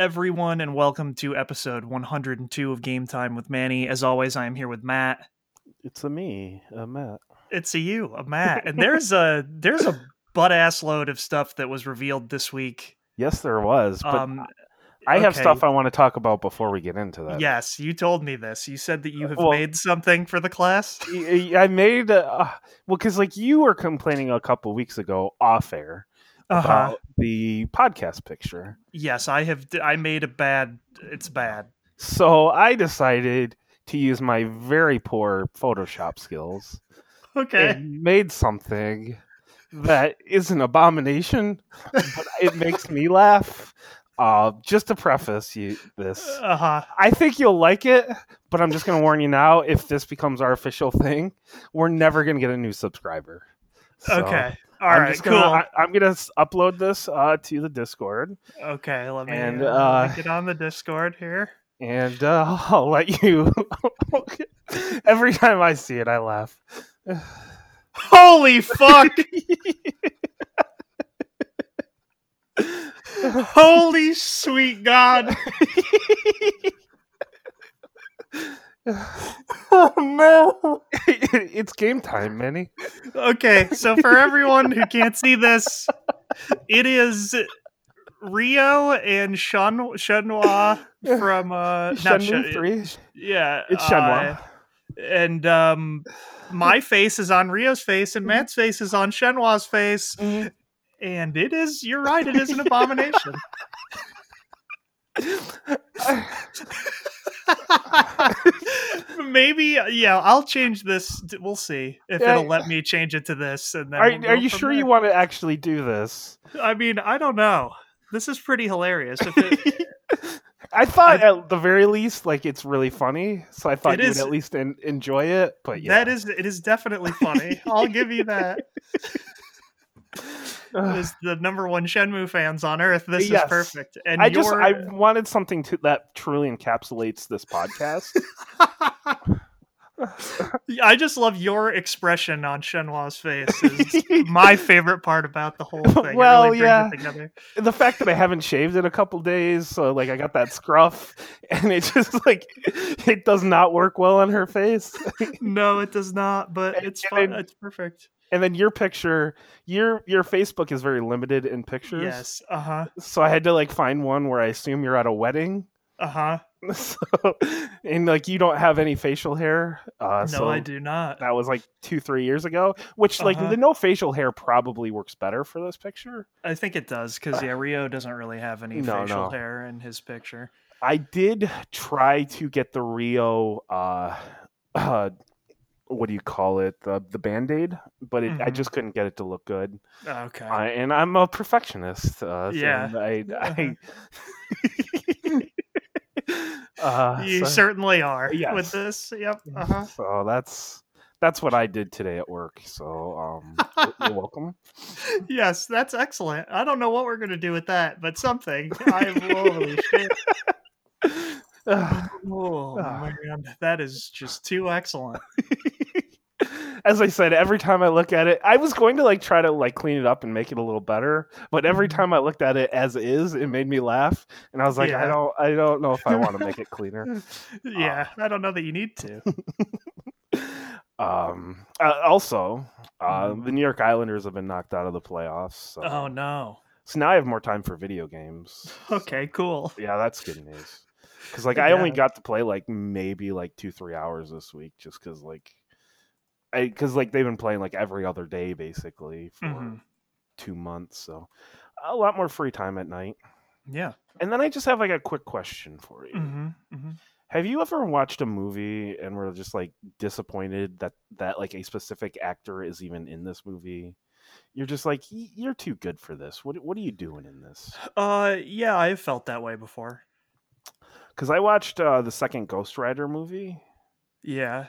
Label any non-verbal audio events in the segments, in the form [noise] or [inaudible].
Everyone, and welcome to episode 102 of Game Time with Manny. As always, I am here with Matt. It's a me, a Matt. It's a you, a Matt, and [laughs] there's a there's a butt ass load of stuff that was revealed this week. Yes, there was, but Um, I have okay. stuff I want to talk about before we get into that. yes, you told me this. You said that you have Well- made something for the class. I made uh, well because like you were complaining a couple weeks ago off air Uh-huh. about the podcast picture. Yes, I have. I made a bad. It's bad. So I decided to use my very poor Photoshop skills Okay. and made something that is an abomination, but it makes me [laughs] laugh. Uh, just to preface you this, Uh huh. I think you'll like it, but I'm just going to warn you now if this becomes our official thing, we're never going to get a new subscriber. So, Okay. All I'm right. just Cool. gonna, I, am going to upload this uh, to the Discord okay. Let me, and, uh, uh, let me get on the Discord here. and uh, [laughs] I'll let you. [laughs] Every time I see it, I laugh. [sighs] Holy fuck! [laughs] Holy sweet God! Oh no! [laughs] it's game time, Manny. Okay, so for everyone who can't see this, it is Ryo and Shen Shenhua from uh not Shenmue Shen- 3. yeah It's uh, Shenhua. and um my face is on Ryo's face and Matt's face is on Shenhua's face Mhm. and it is you're right it is an abomination [laughs] [laughs] maybe uh, yeah i'll change this we'll see if Yeah. it'll let me change it to this and then are, we'll are you sure there. you want to actually do this? i mean i don't know this is pretty hilarious if it, [laughs] I thought at the very least, like it's really funny, so I thought It you would at least en- enjoy it. But yeah, that is it is definitely funny i'll give you that [laughs] as the number one shenmue fans on earth this Yes. is perfect and I just you're- I wanted something to that truly encapsulates this podcast. [laughs] [laughs] I just love your expression on Shenhua's face. Is [laughs] my favorite part about the whole thing. Well, really yeah. the fact that I haven't shaved in a couple days, so like I got that scruff, and it just like it does not work well on her face. No, it does not, but it's and fun. then- It's perfect. And then your picture, your your Facebook is very limited in pictures. Yes. Uh huh. So I had to like find one where I assume you're at a wedding. Uh huh. [laughs] so, and like you don't have any facial hair. Uh, No, so I do not. That was like two, three years ago. Which like Uh-huh. the no facial hair probably works better for this picture. I think it does because yeah, Ryo doesn't really have any No, facial no. hair in his picture. I did try to get the Ryo. Uh, [clears throat] uh, what do you call it? The the band aid, but it, I Mhm. just couldn't get it to look good. Okay. I, and I'm a perfectionist. Uh, Yeah. and [laughs] I. Uh-huh. I [laughs] uh, you so- certainly are yes. with this. Yep. Uh huh. So that's that's what I did today at work. So um, you're- you're welcome. [laughs] yes, that's excellent. I don't know what we're gonna do with that, but something. I'm holy shit. [laughs] Oh man, that is just too excellent. [laughs] As I said, every time I look at it, I was going to like try to like clean it up and make it a little better, but every Mhm. time I looked at it as is, it made me laugh, and I was like, I don't, I don't know if I want to make it cleaner. [laughs] Yeah, I don't know that you need to. Um, uh, also, uh, Mhm. the New York Islanders have been knocked out of the playoffs, so, Oh no. so now I have more time for video games. Okay, cool. Yeah, that's good news. Because like I only got to play like maybe like two three hours this week, just because like, I because like they've been playing like every other day basically for Mhm. two months, so a lot more free time at night. Yeah. And then I just have like a quick question for you. hmm hmm Have you ever watched a movie and were just like disappointed that that like a specific actor is even in this movie? You're just like you're too good for this. What what are you doing in this? Uh, yeah, I've felt that way before. Because I watched uh, the second Ghost Rider movie, Yeah.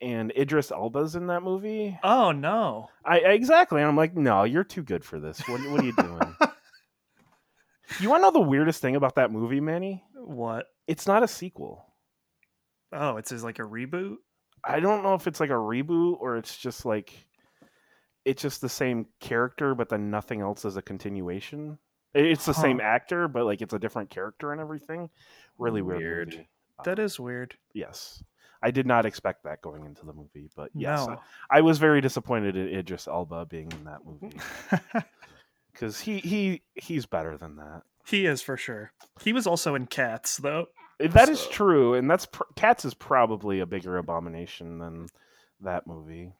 and Idris Elba's in that movie. Oh no. I I- exactly. And I'm like, no, you're too good for this. What what are you doing? [laughs] you want to know the weirdest thing about that movie, Manny? What? It's not a sequel. Oh, it's like a reboot. I don't know if it's like a reboot or it's just like it's just the same character, but then nothing else is a continuation. It's the same actor, but like it's a different character and everything. Really weird. Weird. movie. That um, is weird. Yes. I did not expect that going into the movie, but yes, no. I was very disappointed in Idris Elba being in that movie [laughs] because he he he's better than that. he is for sure. He was also in Cats, though. Eh, that is So- true, and that's pr- Cats is probably a bigger abomination than that movie.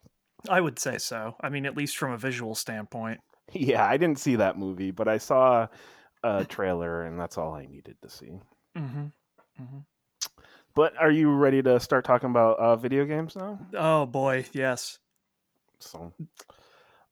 I would say so. I mean, at least from a visual standpoint. Yeah, I didn't see that movie, but I saw a trailer, and that's all I needed to see. Mm-hmm. Mm-hmm. But are you ready to start talking about uh, video games now? Oh boy, yes. So,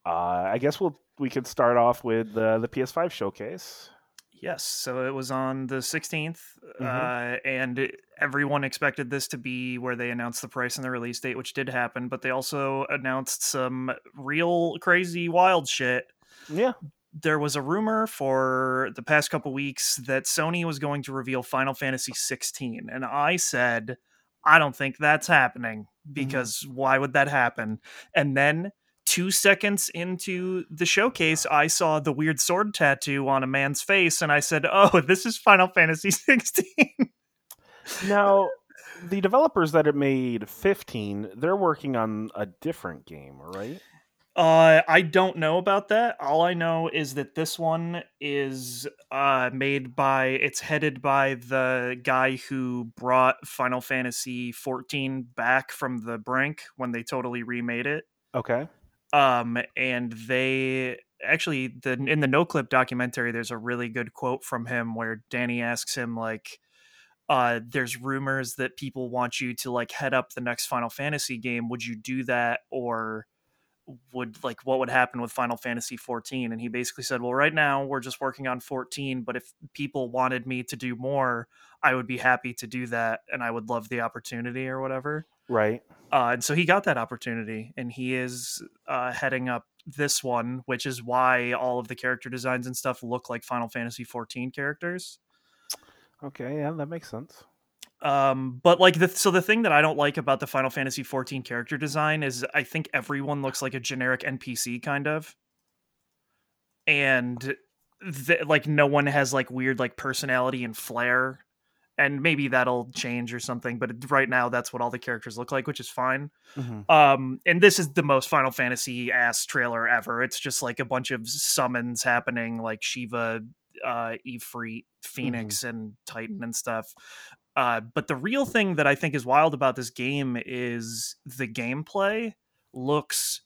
uh, I guess we'll we could start off with uh, the PS5 showcase. Yes, so it was on the 16th, Mhm. uh, and everyone expected this to be where they announced the price and the release date, which did happen, but they also announced some real crazy wild shit. Yeah, There was a rumor for the past couple weeks that Sony was going to reveal Final Fantasy 16, and I said, I don't think that's happening mm-hmm. because why would that happen? And then two seconds into the showcase, I saw the weird sword tattoo on a man's face, and I said, "Oh, [laughs] this is Final Fantasy 16." [laughs] Now, the developers that have made 15, they're working on a different game, right? Uh, I don't know about that. All I know is that this one is uh, made by. It's headed by the guy who brought Final Fantasy 14 back from the brink when they totally remade it. Okay. um and they actually the in the Noclip documentary there's a really good quote from him where danny asks him like uh there's rumors that people want you to like head up the next final fantasy game would you do that or would like what would happen with final fantasy 14 and he basically said well right now we're just working on 14 but if people wanted me to do more i would be happy to do that and i would love the opportunity or whatever Right. uh, and so he got that opportunity, and he is uh, heading up this one, which is why all of the character designs and stuff look like Final Fantasy XIV characters. Okay, yeah, that makes sense. Um, but like the so the thing that I don't like about the Final Fantasy XIV character design is I think everyone looks like a generic NPC kind of, and th- like no one has like weird like personality and flair. And maybe that'll change or something, but right now that's what all the characters look like, which is fine. Mhm. Um, and this is the most Final Fantasy ass trailer ever. It's just like a bunch of summons happening, like Shiva, uh, Ifrit, Phoenix, and Titan and stuff. Uh, but the real thing that I think is wild about this game is the gameplay looks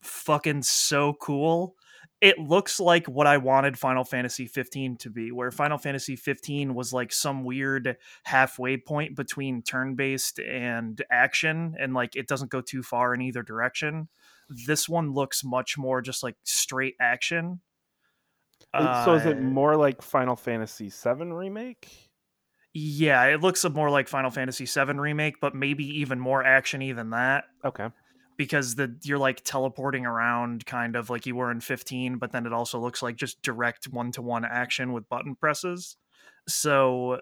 fucking so cool. It looks like what I wanted Final Fantasy 15 to be, where Final Fantasy 15 was like some weird halfway point between turn-based and action and like it doesn't go too far in either direction. This one looks much more just like straight action. Uh, so is it Uh, more like Final Fantasy VII remake? Yeah, it looks more like Final Fantasy VII remake, but maybe even more actiony than that. Okay. because the you're like teleporting around kind of like you were in 15 but then it also looks like just direct one-to-one action with button presses so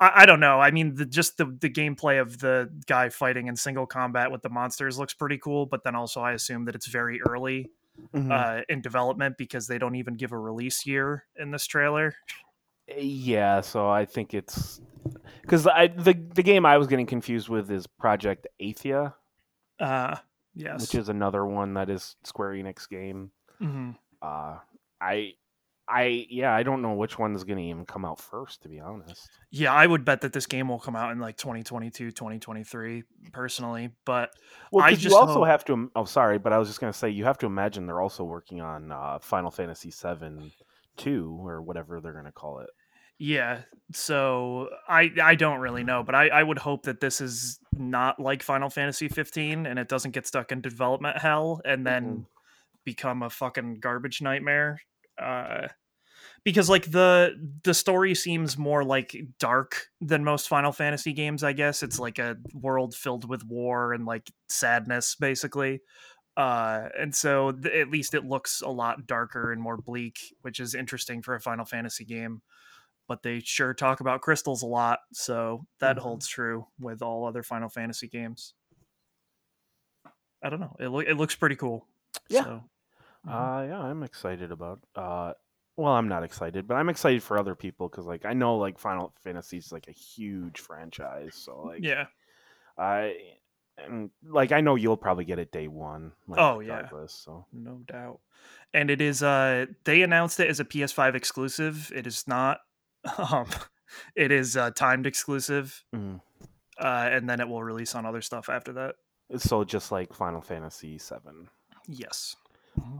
i, I don't know i mean the, just the, the gameplay of the guy fighting in single combat with the monsters looks pretty cool but then also i assume that it's very early Mhm. uh, in development because they don't even give a release year in this trailer yeah, so I think it's because I the the game I was getting confused with is Project Athia, uh yes which is another one that is Square Enix game. Mhm. Uh, I, I yeah, I don't know which one is going to even come out first, to be honest. yeah i would bet that this game will come out in like 2022 2023 personally but Well, I 'cause you also hope- have to. Oh, sorry, but I was just going to say you have to imagine they're also working on uh, Final Fantasy VII, two or whatever they're going to call it. Yeah, so I I don't really know, but I I would hope that this is not like Final Fantasy 15 and it doesn't get stuck in development hell and then become a fucking garbage nightmare. Uh because like the the story seems more like dark than most Final Fantasy games, I guess. It's like a world filled with war and like sadness basically. Uh and so th- at least it looks a lot darker and more bleak, which is interesting for a Final Fantasy game but they sure talk about crystals a lot, so that Mhm. holds true with all other Final Fantasy games. I don't know. It lo- it looks pretty cool. Yeah. So, mhm. Uh, yeah, I'm excited about. Uh, well, I'm not excited, but I'm excited for other people because like I know like Final Fantasy is like a huge franchise, so like Yeah. I and like I know you'll probably get it day one. Like, Oh, yeah. regardless, So No doubt. And it is uh they announced it as a PS5 exclusive. It is not [laughs] um it is uh timed exclusive. mm. Uh and then it will release on other stuff after that. so just like Final Fantasy Seven. Yes.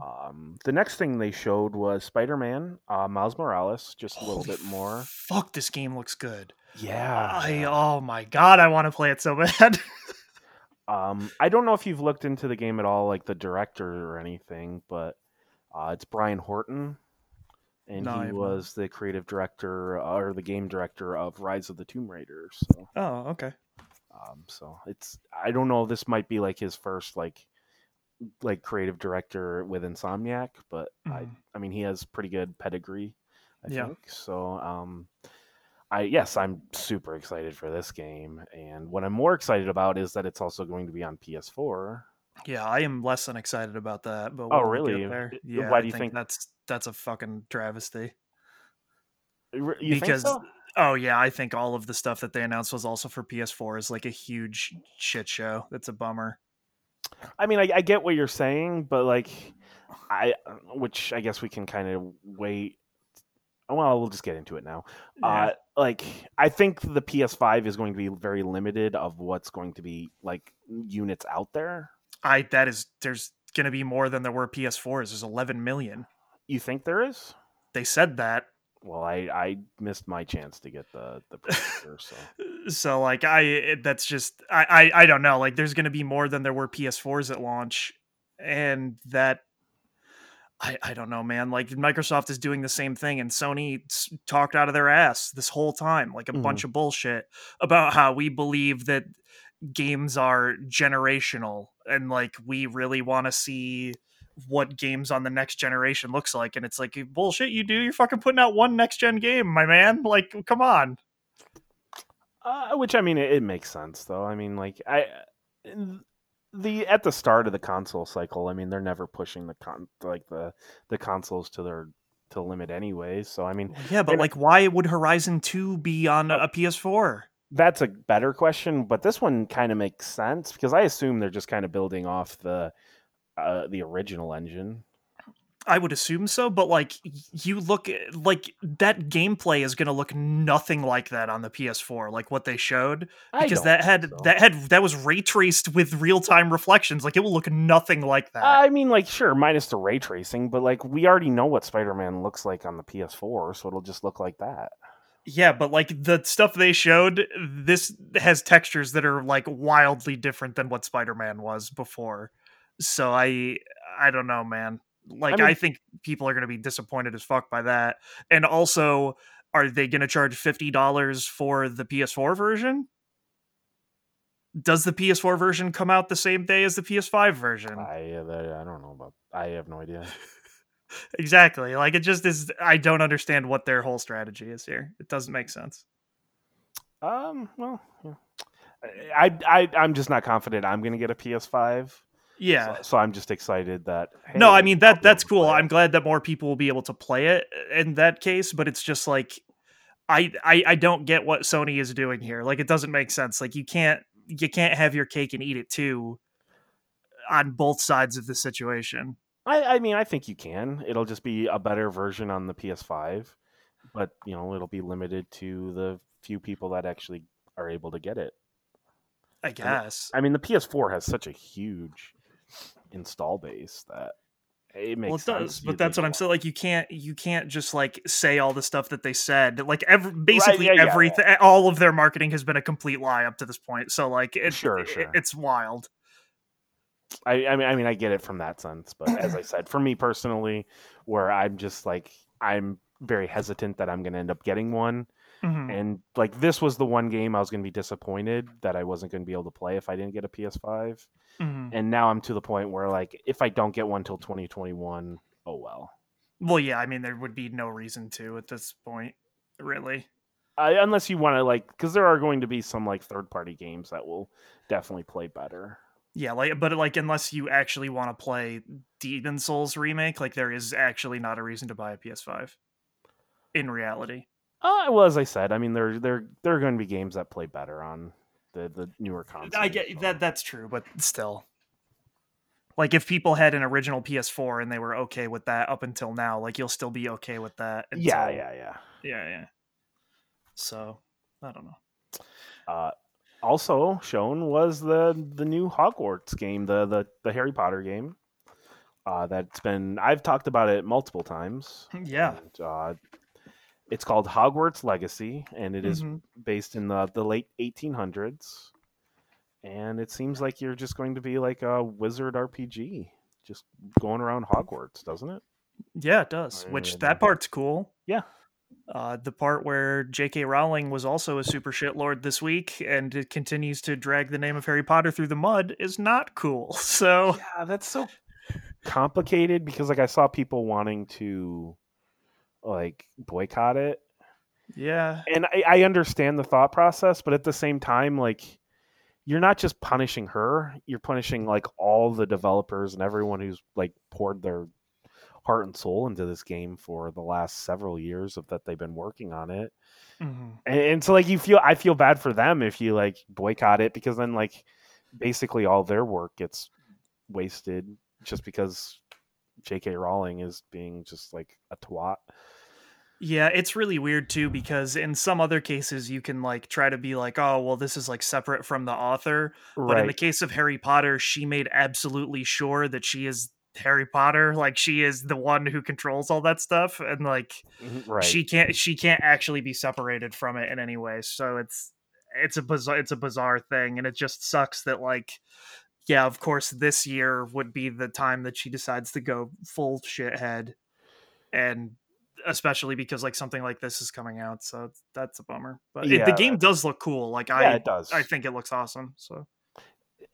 Um, the next thing they showed was Spider Man, uh, Miles Morales, just a little bit more. Fuck this game looks good. Yeah. I oh my god, I want to play it so [laughs] bad. Um, I don't know if you've looked into the game at all, like the director or anything, but uh, it's Brian Horton, and No, he was the creative director uh, or the game director of Rise of the Tomb Raider. So, oh, okay. um, so it's I don't know. This might be like his first like like creative director with Insomniac, but I Mhm. I mean he has pretty good pedigree. I Yeah. think so. Um, I yes, I'm super excited for this game, and what I'm more excited about is that it's also going to be on PS4. Yeah, I am less than excited about that, but Oh, really? Yeah, why I do you think- that's that's a fucking travesty? You Because- think so? Oh yeah, I think all of the stuff that they announced was also for PS4 is like a huge shit show. That's a bummer. I mean, I, I get what you're saying, but like, I which I guess we can kind of wait. Well, we'll just get into it now. Uh, like, I think the PS5 is going to be very limited of what's going to be like units out there. I that is there's gonna be more than there were PS4s. There's 11 million. You think there is? They said that. Well, I I missed my chance to get the the [laughs] so So like I that's just I, I I don't know. Like there's gonna be more than there were PS4s at launch, and that I I don't know, man. Like Microsoft is doing the same thing, and Sony s- talked out of their ass this whole time, like a Mhm. bunch of bullshit about how we believe that games are generational, and like we really want to see what games on the next generation looks like and it's like bullshit you do you're fucking putting out one next gen game my man like come on Uh, which I mean, it, it makes sense though. I mean, like I the at the start of the console cycle, I mean, they're never pushing the con like the the consoles to their to limit anyways. So I mean, Yeah, but like, why would Horizon Two be on a PS4? that's a better question. But this one kind of makes sense because I assume they're just kind of building off the uh, the original engine. I would assume so, but like, you look like that gameplay is going to look nothing like that on the PS4, like what they showed, because that had so. that had that was ray traced with real time reflections. Like, it will look nothing like that. I mean, like, sure, minus the ray tracing, but like, we already know what Spider-Man looks like on the PS4, so it'll just look like that. yeah, but like the stuff they showed, this has textures that are like wildly different than what Spider Man was before. So I, I don't know, man. Like I, mean- think people are going to be disappointed as fuck by that. And also, are they going to charge fifty dollars for the PS4 version? Does the PS4 version come out the same day as the PS5 version? I, I don't know about. I have no idea. [laughs] exactly. Like it just is. I don't understand what their whole strategy is here. It doesn't make sense. Um. Well, yeah. I, I, I'm just not confident I'm going to get a PS5. Yeah. So, so I'm just excited that. no, I mean that that's cool. I'm glad that more people will be able to play it in that case, but it's just like I, I I don't get what Sony is doing here. Like it doesn't make sense. Like you can't you can't have your cake and eat it too on both sides of the situation. I, I mean, I think you can. It'll just be a better version on the PS5, but you know, it'll be limited to the few people that actually are able to get it. I guess. I mean, the PS4 has such a huge install base that it makes Well, it sense. does, but that's what I'm saying. Like, you can't, you can't just like say all the stuff that they said. Like, every basically yeah, yeah, everything, eh, all of their marketing has been a complete lie up to this point. So, like, it, Sure, it- sure. it's wild. I, I mean, I mean, I get it from that sense, but as I said, for me personally, where I'm just like, I'm very hesitant that I'm going to end up getting one, Mhm. and like this was the one game I was going to be disappointed that I wasn't going to be able to play if I didn't get a PS5, Mhm. and now I'm to the point where like, if I don't get one till 2021, oh well. Well, yeah, I mean, there would be no reason to at this point, really. I, unless you want to like, because there are going to be some like third party games that will definitely play better. Yeah, like, but like, unless you actually want to play Demon Souls remake, like, there is actually not a reason to buy a PS5. in reality. Uh, well, as I said, I mean, there there there are going to be games that play better on the the newer consoles. I get that that's true, but still, like if people had an original PS4 and they were okay with that up until now, like you'll still be okay with that. Until, yeah, yeah, yeah, yeah, yeah. So I don't know. Uh, also shown was the the new Hogwarts game, the the the Harry Potter game. Uh, that's been I've talked about it multiple times. [laughs] Yeah. And, uh, it's called Hogwarts Legacy, and it is Mhm. based in the, the late 1800s. And it seems like you're just going to be like a wizard RPG, just going around Hogwarts, doesn't it? Yeah, it does. Which And- that part's cool. Yeah. Uh, the part where J.K. Rowling was also a super shitlord this week and it continues to drag the name of Harry Potter through the mud is not cool. [laughs] So Yeah, that's so complicated because like I saw people wanting to like boycott it yeah, and I, I understand the thought process, but at the same time, like you're not just punishing her, you're punishing like all the developers and everyone who's like poured their heart and soul into this game for the last several years of that they've been working on it. Mhm. And, and so like you feel I feel bad for them if you like boycott it because then like basically all their work gets wasted just because JK Rowling is being just like a twat. Yeah, it's really weird too because in some other cases you can like try to be like, oh, well, this is like separate from the author. But in the case of Harry Potter, she made absolutely sure that she is Harry Potter. Like she is the one who controls all that stuff. And like Mhm, right. she can't she can't actually be separated from it in any way. So it's it's a bizarre it's a bizarre thing. And it just sucks that like yeah, of course this year would be the time that she decides to go full shithead. And especially because like something like this is coming out, so that's a bummer. But it, the game does look cool. Like yeah, I, it does. I think it looks awesome. So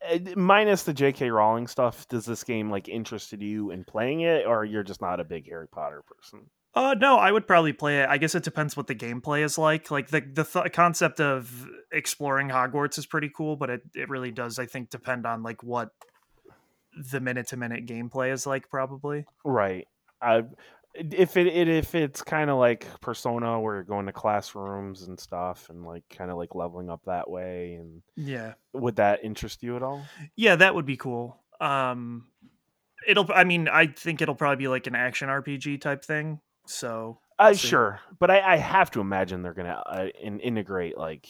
Uh, minus the J.K. Rowling stuff, does this game like interested you in playing it, or you're just not a big Harry Potter person? Uh no, I would probably play it. I guess it depends what the gameplay is like. Like the the th- concept of exploring Hogwarts is pretty cool, but it it really does I think depend on like what the minute to minute gameplay is like probably. Right. I if it, it if it's kind of like Persona, where you're going to classrooms and stuff, and like kind of like leveling up that way, and Yeah. would that interest you at all? Yeah, that would be cool. Um it'll I mean, I think it'll probably be like an action RPG type thing. So Uh, See. sure, but I, I have to imagine they're gonna uh, in, integrate like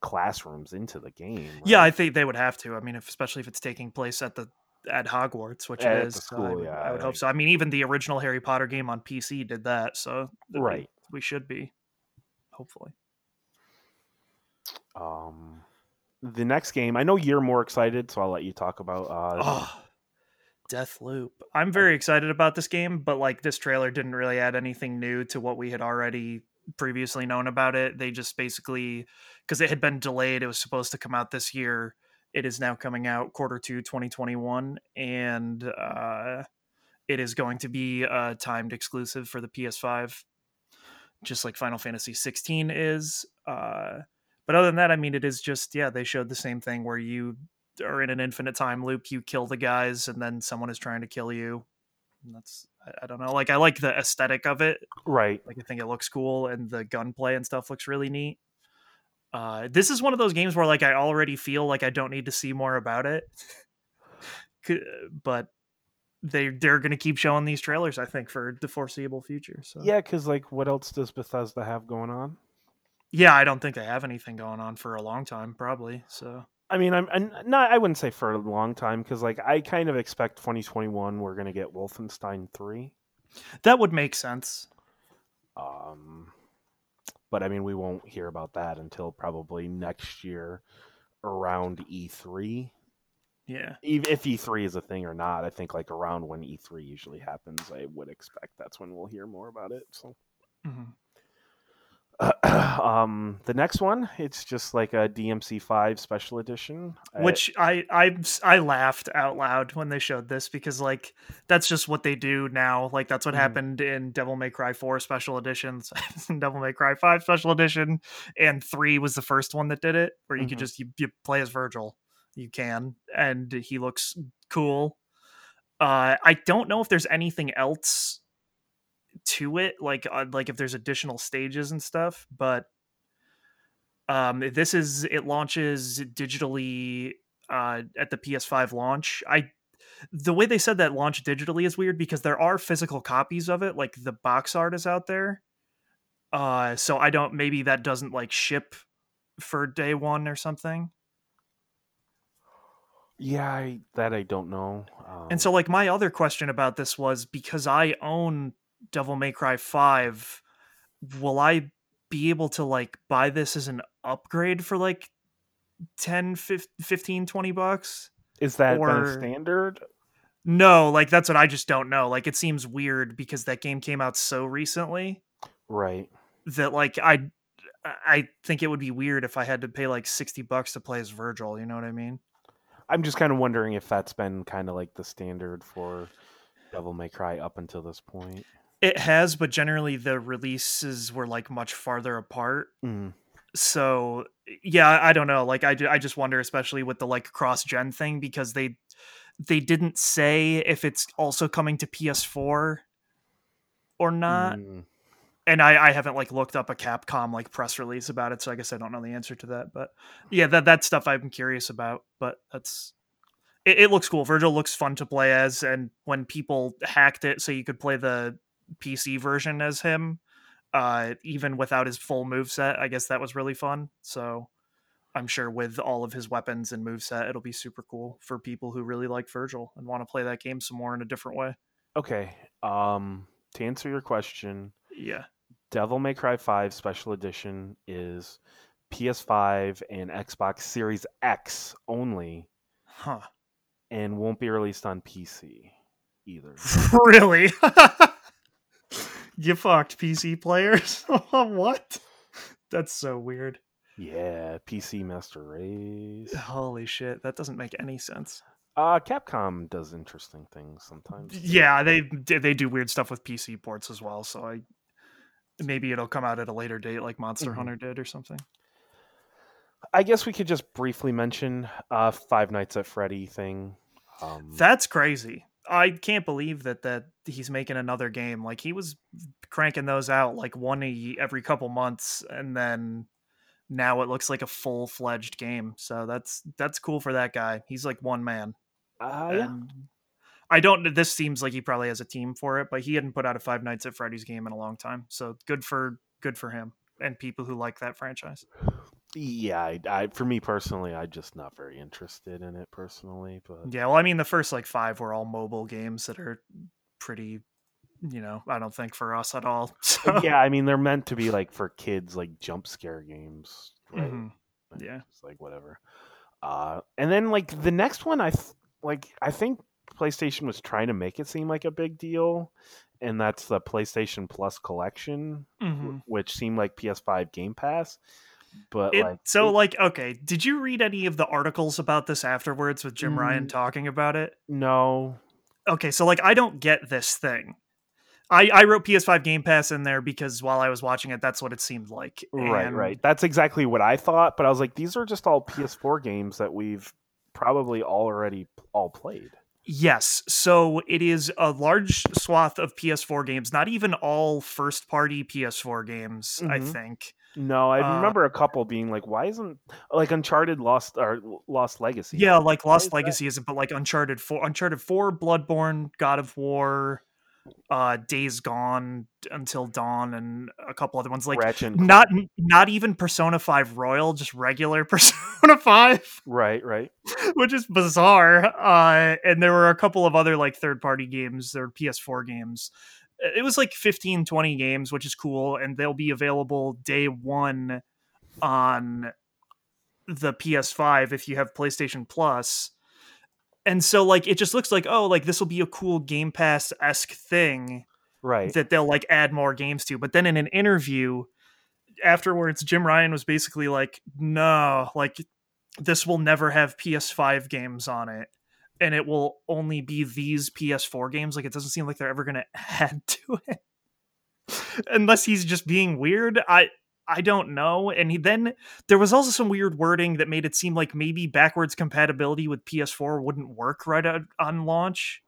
classrooms into the game. yeah. I think they would have to. I mean, if, especially if it's taking place at the at Hogwarts, which At it the is. so I school, would, yeah, I would like- hope so. I mean, even the original Harry Potter game on PC did that, so Right. we should be, hopefully. Um, the next game, I know you're more excited, so I'll let you talk about. Uh, Oh, Deathloop. I'm very excited about this game, but like this trailer didn't really add anything new to what we had already previously known about it. They just basically because it had been delayed, it was supposed to come out this year. It is now coming out quarter two 2021 and uh it is going to be a timed exclusive for the PS5 just like Final Fantasy 16 is. Uh but other than that, I mean it is just yeah, they showed the same thing where you are in an infinite time loop. You kill the guys, and then someone is trying to kill you. And that's I, I don't know. Like I like the aesthetic of it. right. Like I think it looks cool, and the gunplay and stuff looks really neat. Uh, this is one of those games where like I already feel like I don't need to see more about it, but they they're gonna keep showing these trailers. I think for the foreseeable future. So Yeah, because like, what else does Bethesda have going on? yeah, I don't think they have anything going on for a long time, probably. So I mean, I'm, I'm not. I wouldn't say for a long time because, like, I kind of expect 2021 we're gonna get Wolfenstein three. that would make sense. Um, but I mean, we won't hear about that until probably next year around E3. Yeah. If E3 is a thing or not, I think like around when E3 usually happens, I would expect that's when we'll hear more about it. So, Mhm. [sighs] [clears throat] um, the next one, it's just like a DMC five special edition, which I I I laughed out loud when they showed this because like that's just what they do now. Like that's what Mhm. happened in Devil May Cry 4 special editions, [laughs] Devil May Cry 5 special edition, and 3 was the first one that did it where you Mhm. could just you, you play as Vergil. You can and he looks cool. Uh I don't know if there's anything else to it like uh, like if there's additional stages and stuff but um this is it launches digitally uh at the PS5 launch I the way they said that launch digitally is weird because there are physical copies of it like the box art is out there uh so I don't maybe that doesn't like ship for day 1 or something Yeah, I, that I don't know. Um, And so, like, my other question about this was because I own Devil May Cry 5, will I be able to, like, buy this as an upgrade for, like, 10, 15, 20 bucks? is that or- standard? No, like, that's what I just don't know. Like, it seems weird because that game came out so recently Right. that, like, I. I think it would be weird if I had to pay like 60 bucks to play as Vergil, you know what I mean? I'm just kind of wondering if that's been kind of like the standard for Devil May Cry up until this point. It has, but generally the releases were like much farther apart. Mm. so yeah i don't know like i, I just wonder especially with the like cross gen thing because they they didn't say if it's also coming to ps4 or not Mm. and i i haven't like looked up a capcom like press release about it so i guess i don't know the answer to that but yeah that that stuff i'm curious about but that's it, it looks cool vergil looks fun to play as and when people hacked it so you could play the pc version as him uh even without his full move set i guess that was really fun so i'm sure with all of his weapons and move set it'll be super cool for people who really like vergil and want to play that game some more in a different way Okay. Um, to answer your question, yeah Devil May Cry 5 Special Edition is PS5 and Xbox Series X only huh and won't be released on PC either. [laughs] really [laughs] you fucked pc players [laughs] what that's so weird yeah, PC Master Race. holy shit that doesn't make any sense Uh, Capcom does interesting things sometimes. yeah they they do weird stuff with pc ports as well so i maybe it'll come out at a later date like monster Mhm. hunter did or something I guess we could just briefly mention uh Five Nights at Freddy thing. Um, That's crazy. I can't believe that that he's making another game. Like he was cranking those out like one a every couple months, and then now it looks like a full fledged game. So that's that's cool for that guy. He's like one man. uh, yeah. I don't. This seems like he probably has a team for it, but he hadn't put out a Five Nights at Freddy's game in a long time. So good for good for him and people who like that franchise. Yeah, I, I for me personally, I'm just not very interested in it personally. But Yeah, well, I mean, the first like five were all mobile games that are pretty, you know, I don't think for us at all. [laughs] So, yeah, I mean they're meant to be like for kids, like jump scare games, right? Mhm. Yeah. it's like whatever. Uh, and then like the next one, I th- like I think PlayStation was trying to make it seem like a big deal, and that's the PlayStation Plus collection, Mhm. which seemed like PS5 Game Pass. But It, like, so, it- like, okay, did you read any of the articles about this afterwards with Jim Ryan Mm. talking about it? no, Okay, so like, I don't get this thing. I, I wrote PS5 Game Pass in there because while I was watching it, that's what it seemed like. Right, And- right. That's exactly what I thought, but I was like, these are just all PS4 games that we've probably already all played. Yes. So it is a large swath of PS4 games, not even all first party PS4 games, I Mhm. think. No, I Uh, remember a couple being like, why isn't like Uncharted Lost or Lost Legacy? Yeah, like Why is Lost? Legacy isn't, but like Uncharted 4, Uncharted 4, Bloodborne, God of War, uh Days Gone, Until Dawn, and a couple other ones. Like Ratchet not not even Persona 5 Royal, just regular [laughs] Persona 5. Right, right. [laughs] which is bizarre. Uh, and there were a couple of other like third party games or PS4 games. It was like 15, 20 games, which is cool. And they'll be available day one on the PS5 if you have PlayStation Plus. And so, like, it just looks like, oh, like this will be a cool Game Pass esque thing Right. that they'll like add more games to. But then in an interview afterwards, Jim Ryan was basically like, no, like this will never have PS5 games on it. And it will only be these PS4 games. Like it doesn't seem like they're ever gonna [laughs] add to it. Unless he's just being weird. I I don't know. And he then there was also some weird wording that made it seem like maybe backwards compatibility with PS4 wouldn't work right on launch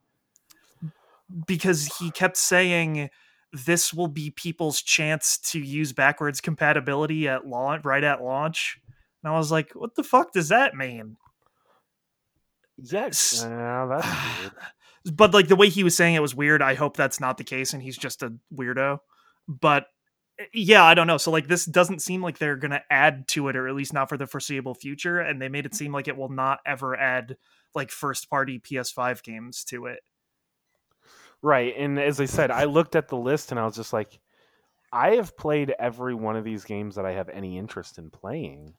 because he kept saying this will be people's chance to use backwards compatibility at launch right at launch. And I was like, what the fuck does that mean? Yes. Uh, that's weird. [sighs] But like the way he was saying it was weird. I hope that's not the case and he's just a weirdo. But eh, yeah, I don't know. So like this doesn't seem like they're going to add to it or at least not for the foreseeable future and they made it seem like it will not ever add like first party PS5 games to it. Right. And as I said, I looked at the list and I was just like I have played every one of these games that I have any interest in playing.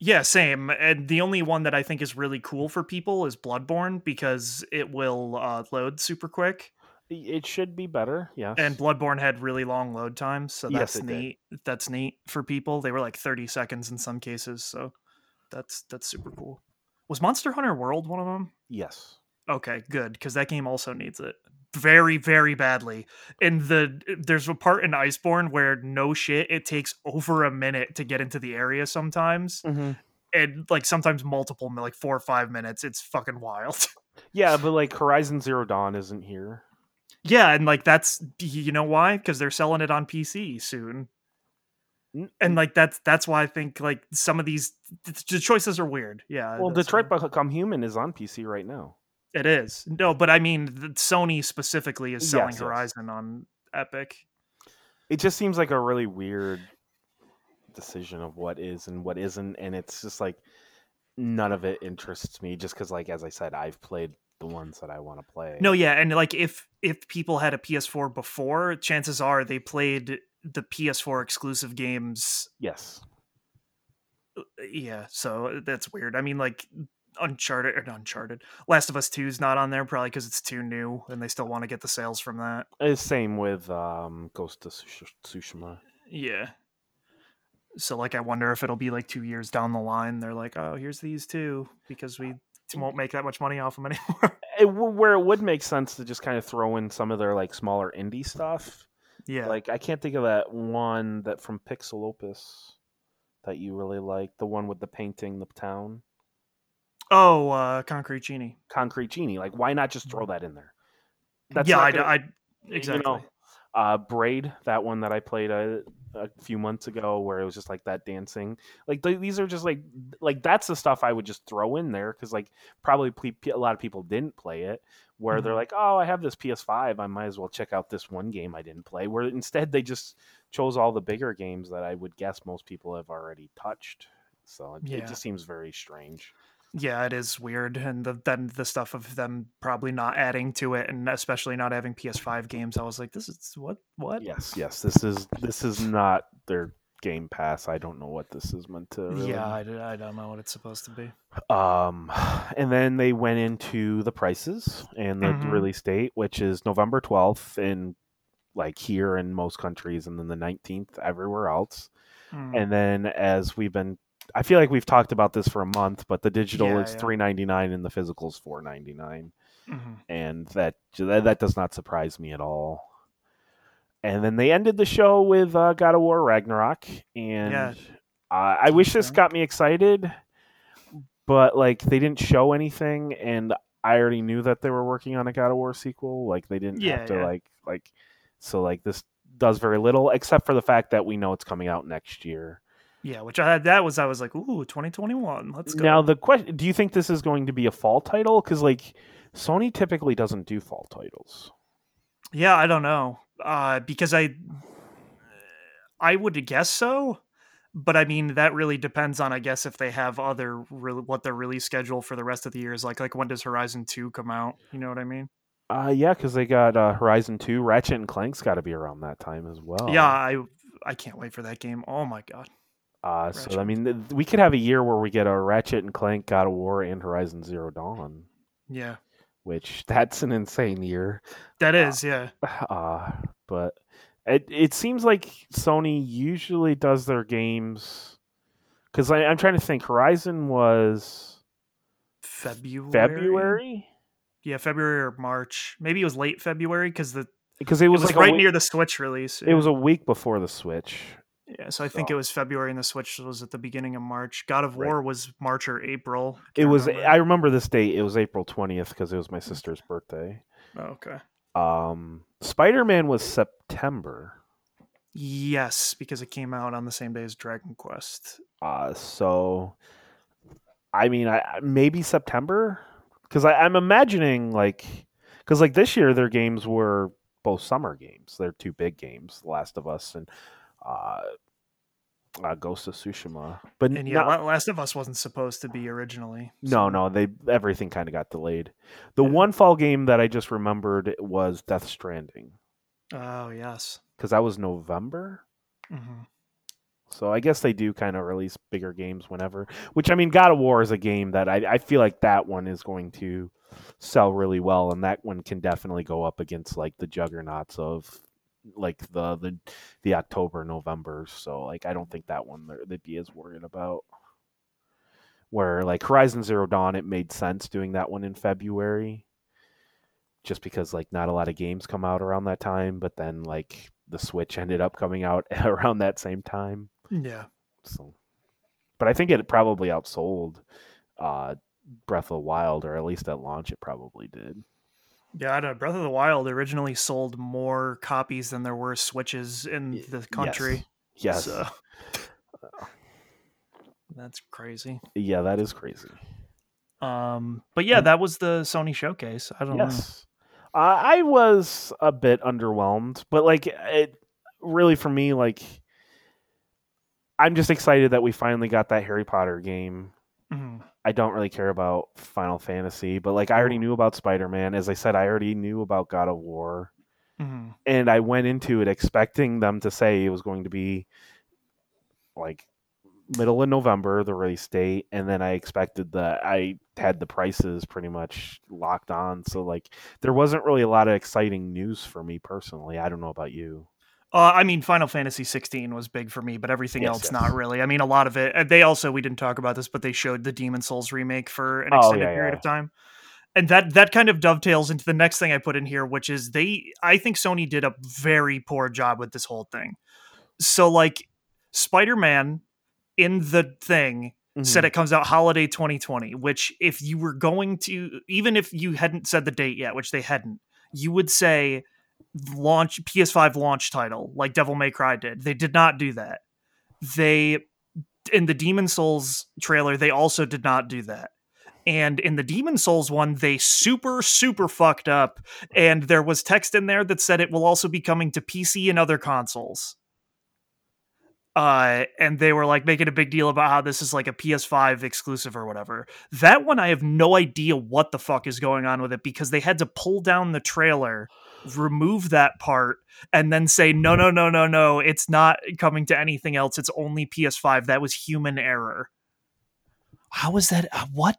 Yeah, same. And the only one that I think is really cool for people is Bloodborne because it will uh, load super quick. It should be better, yeah. And Bloodborne had really long load times, so that's yes, neat. Did. That's neat for people. They were like 30 seconds in some cases, so that's that's super cool. Was Monster Hunter World one of them? Yes. Okay, good because that game also needs it very very badly. In the there's a part in iceborne where no shit it takes over a minute to get into the area sometimes. Mm-hmm. and like sometimes multiple like four or five minutes. It's fucking wild. [laughs] Yeah but like horizon zero dawn isn't here. Yeah and like that's you know why? Because they're selling it on pc soon. And like that's that's why i think like some of these the choices are weird. Yeah well detroit become human is on pc right now it is no, but I mean, Sony specifically is selling yes, Horizon yes. on Epic. It just seems like a really weird decision of what is and what isn't, and it's just like none of it interests me. Just because, like as I said, I've played the ones that I want to play. No, yeah, and like if if people had a PS4 before, chances are they played the PS4 exclusive games. Yes. Uh, yeah, so that's weird. I mean, like Uncharted or Uncharted. Last of Us 2 is not on there probably because it's too new and they still want to get the sales from that. It's same with um, Ghost of Tsushima. Yeah. So like I wonder if it'll be like 2 years down the line they're like, "Oh, here's these two because we won't make that much money off them [laughs] anymore." It, where it would make sense to just kind of throw in some of their like smaller indie stuff. Yeah. Like I can't think of that one that from Pixelopus that you really like, the one with the painting the town. Oh, uh, Concrete Genie. Concrete Genie. Like, why not just throw that in there? That's yeah, I, gonna, I, exactly. You know, uh, Braid, that one that I played a, a, few months ago, where it was just like that dancing. Like th- these are just like like that's the stuff I would just throw in there because like probably a lot of people didn't play it. Where mm-hmm. they're like, oh, I have this PS5, I might as well check out this one game I didn't play. Where instead they just chose all the bigger games that I would guess most people have already touched. So it, yeah. it just seems very strange yeah, it is weird, and the, then the stuff of them probably not adding to it, and especially not having PS5 games. I was like, this is what what? Yes, yes, this is this is not their Game Pass. I don't know what this is meant to. Really... Yeah, I, I don't know what it's supposed to be. Um, [sighs] and then they went into the prices and the mm-hmm. release date, which is November twelfth in like here in most countries, and then the nineteenth everywhere else. Mm. And then as we've been I feel like we've talked about this for a month, but the digital yeah, is yeah. three ninety nine and the physical is four ninety nine, mm-hmm. and that, that that does not surprise me at all. And then they ended the show with uh, God of War Ragnarok, and yeah. uh, I wish this got me excited, but like they didn't show anything, and I already knew that they were working on a God of War sequel. Like they didn't have to like like so like this does very little except for the fact that we know it's coming out next year. Yeah, which I had that was I was like, ooh, 2021. Let's go. Now the question: Do you think this is going to be a fall title? Because like Sony typically doesn't do fall titles. Yeah, I don't know. Uh, because I, I would guess so, but I mean that really depends on I guess if they have other re- what their release schedule for the rest of the year is like. Like when does Horizon Two come out? You know what I mean? Uh, yeah, because they got uh, Horizon Two, Ratchet and Clank's got to be around that time as well. Yeah, I I can't wait for that game. Oh my god. Uh, so I mean, we could have a year where we get a Ratchet and Clank, God of War, and Horizon Zero Dawn. Yeah, which [laughs] that's an insane year. That is, uh, uh, yeah. [sighs] Uh, but it it seems like Sony usually does their games because I'm trying to think. Horizon was February. February. Yeah, February or March. Maybe it was late February because the because it was, it was like right near the Switch release. Yeah. It was a week before the Switch. Yeah, so I think it was February and the Switch was at the beginning of March. God of right. War was March or April. It was. Remember. I remember this date. It was April twentieth because it was my sister's birthday. Oh, okay. Um, Spider Man was September. Yes, because it came out on the same day as Dragon Quest. Uh, so, I mean, I maybe September because I'm imagining like because like this year their games were both summer games. They're two big games, Last of Us and uh, uh, Ghost of Tsushima. But and yeah, not, Last of Us wasn't supposed to be originally. So. No, no, they everything kind of got delayed. The yeah. one fall game that I just remembered was Death Stranding. Oh yes, because that was November. Mm-hmm. So I guess they do kind of release bigger games whenever. Which I mean, God of War is a game that I, I feel like that one is going to sell really well, and that one can definitely go up against like the juggernauts of like the the the October November. So like I don't think that one they'd be as worried about. Where like Horizon Zero Dawn, it made sense doing that one in February, just because like not a lot of games come out around that time. But then like the Switch [laughs] ended up coming out [laughs] around that same time. Yeah. So, but I think it probably outsold uh, Breath of the Wild, or at least at launch, it probably did. Yeah, I know. Breath of the Wild originally sold more copies than there were Switches in the country. Yes. yes. So, [laughs] that's crazy. Yeah, that is crazy. Um, but yeah, that was the Sony showcase. I don't yes. know. Uh, I was a bit underwhelmed, but like it really for me, like I'm just excited that we finally got that Harry Potter game. Mm-hmm. I don't really care about Final Fantasy, but like I already knew about Spider Man. As I said, I already knew about God of War. Mm-hmm. And I went into it expecting them to say it was going to be like middle of November, the release date, and then I expected that I had the prices pretty much locked on. So like there wasn't really a lot of exciting news for me personally. I don't know about you. Uh, I mean, Final Fantasy 16 was big for me, but everything yes, else yes. not really. I mean, a lot of it. They also we didn't talk about this, but they showed the Demon Souls remake for an extended oh, yeah, period yeah. of time, and that that kind of dovetails into the next thing I put in here, which is they. I think Sony did a very poor job with this whole thing. So, like, Spider Man in the thing Mm-hmm. said it comes out holiday 2020 which if you were going to even if you hadn't said the date yet which they hadn't you would say launch PS5 launch title like Devil May Cry did. They did not do that. They in the Demon Souls trailer, they also did not do that. And in the Demon Souls one, they super, super fucked up. And there was text in there that said it will also be coming to PC and other consoles. Uh, and they were like making a big deal about how this is like a PS5 exclusive or whatever. That one, I have no idea what the fuck is going on with it because they had to pull down the trailer remove that part and then say no no no no no it's not coming to anything else. It's only ps5 that was human error. How is that uh, what?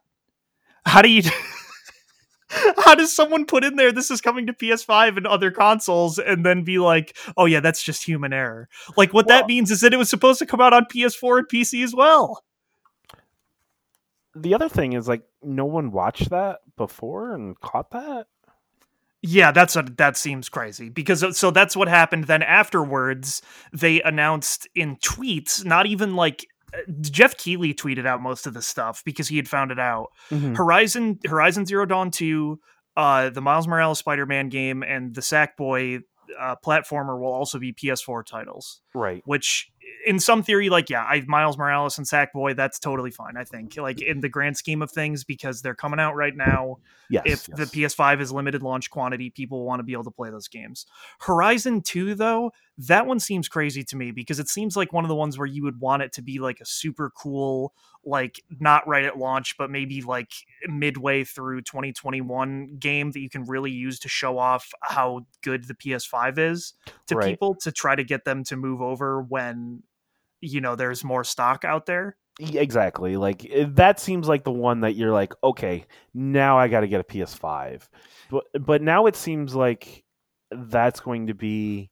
How do you [laughs] how does someone put in there this is coming to ps5 and other consoles and then be like oh yeah that's just human error. Like what well, that means is that it was supposed to come out on ps4 and pc as well. The other thing is like no one watched that before and caught that yeah, that's a, that seems crazy because uh, so that's what happened. Then afterwards, they announced in tweets, not even like Jeff Geoff Keighley tweeted out most of the stuff because he had found it out. Mm-hmm. Horizon Horizon Zero Dawn two, uh, the Miles Morales Spider Man game, and the Sackboy uh, platformer will also be PS4 titles. Right. Which in some theory, like, yeah, I Miles Morales and Sackboy, that's totally fine, I think. Like in the grand scheme of things, because they're coming out right now. Yes, if yes. the PS5 is limited launch quantity, people want to be able to play those games. Horizon 2, though, that one seems crazy to me because it seems like one of the ones where you would want it to be like a super cool like not right at launch but maybe like midway through 2021 game that you can really use to show off how good the PS5 is to right. people to try to get them to move over when you know there's more stock out there exactly like eh, that seems like the one that you're like okay now i got to get a ps5 but but now it seems like that's going to be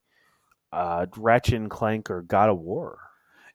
uh, Ratchet and Clank or God of War.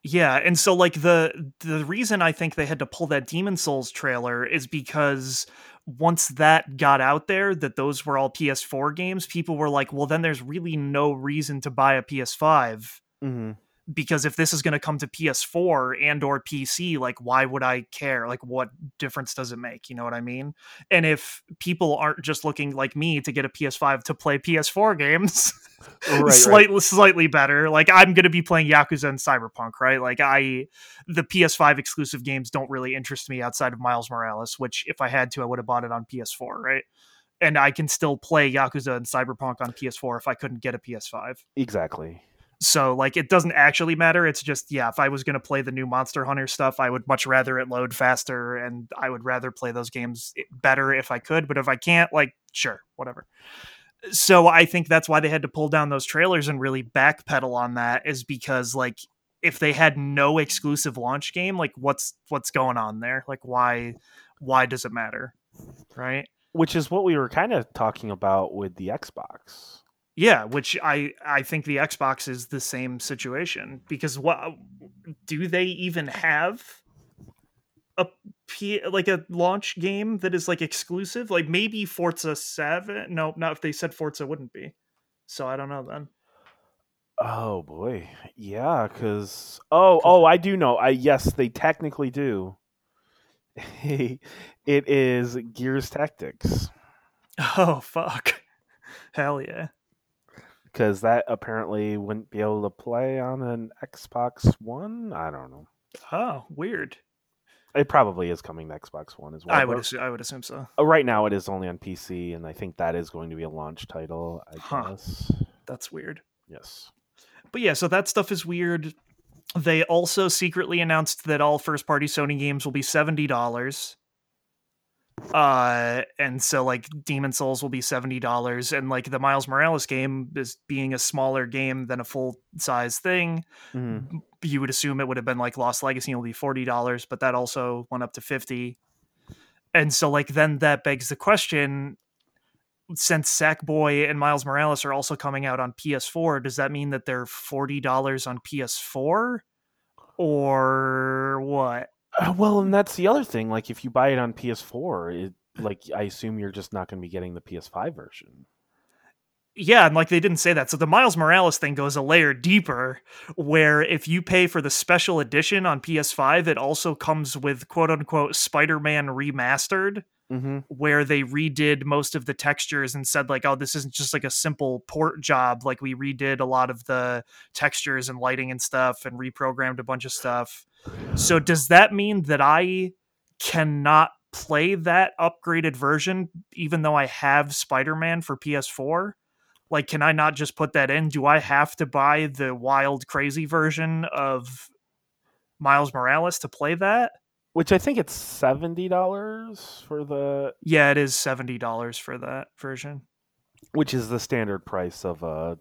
Yeah, and so like the the reason I think they had to pull that Demon Souls trailer is because once that got out there that those were all PS4 games, people were like, "Well, then there's really no reason to buy a PS5." Mm-hmm. Because if this is going to come to PS4 and or PC, like why would I care? Like what difference does it make? You know what I mean? And if people aren't just looking like me to get a PS5 to play PS4 games, [laughs] right, slightly right. slightly better. Like I'm going to be playing Yakuza and Cyberpunk, right? Like I the PS5 exclusive games don't really interest me outside of Miles Morales, which if I had to I would have bought it on PS4, right? And I can still play Yakuza and Cyberpunk on PS4 if I couldn't get a PS5. Exactly. So like it doesn't actually matter. It's just yeah, if I was going to play the new Monster Hunter stuff, I would much rather it load faster and I would rather play those games eh, better if I could, but if I can't, like sure, whatever. So I think that's why they had to pull down those trailers and really backpedal on that is because like if they had no exclusive launch game, like what's what's going on there? Like why why does it matter? Right? Which is what we were kind of talking about with the Xbox yeah, which I I think the Xbox is the same situation because what do they even have a P, like a launch game that is like exclusive? Like maybe Forza 7? No, not if they said Forza wouldn't be. So I don't know then. Oh boy. Yeah, cuz Oh, oh, I do know. I yes, they technically do. [laughs] it is Gears Tactics. [laughs] Oh fuck. Hell yeah because that apparently wouldn't be able to play on an Xbox One. I don't know. Oh, weird. It probably is coming to Xbox One as well. I would assume, I would assume so. Uh, right now, it is only on PC, and I think that is going to be a launch title. I huh. guess that's weird. Yes, but yeah, so that stuff is weird. They also secretly announced that all first-party Sony games will be seventy dollars uh and so like demon souls will be $70 and like the miles morales game is being a smaller game than a full size thing. Mm-hmm. you would assume it would have been like lost legacy will be $40 but that also went up to 50 and so like then that begs the question since sackboy and miles morales are also coming out on ps4 does that mean that they're $40 on ps4 or what uh, well, and that's the other thing. Like, if you buy it on PS4, it like I assume you're just not going to be getting the PS5 version. Yeah, and like they didn't say that. So the Miles Morales thing goes a layer deeper, where if you pay for the special edition on PS5, it also comes with quote unquote Spider Man remastered mm-hmm. where they redid most of the textures and said like, "Oh, this isn't just like a simple port job. Like we redid a lot of the textures and lighting and stuff, and reprogrammed a bunch of stuff." So does that mean that I cannot play that upgraded version, even though I have Spider Man for PS4? Like, can I not just put that in? Do I have to buy the wild, crazy version of Miles Morales to play that? Which I think it's seventy dollars for the. Yeah, it is seventy dollars for that version. Which is the standard price of a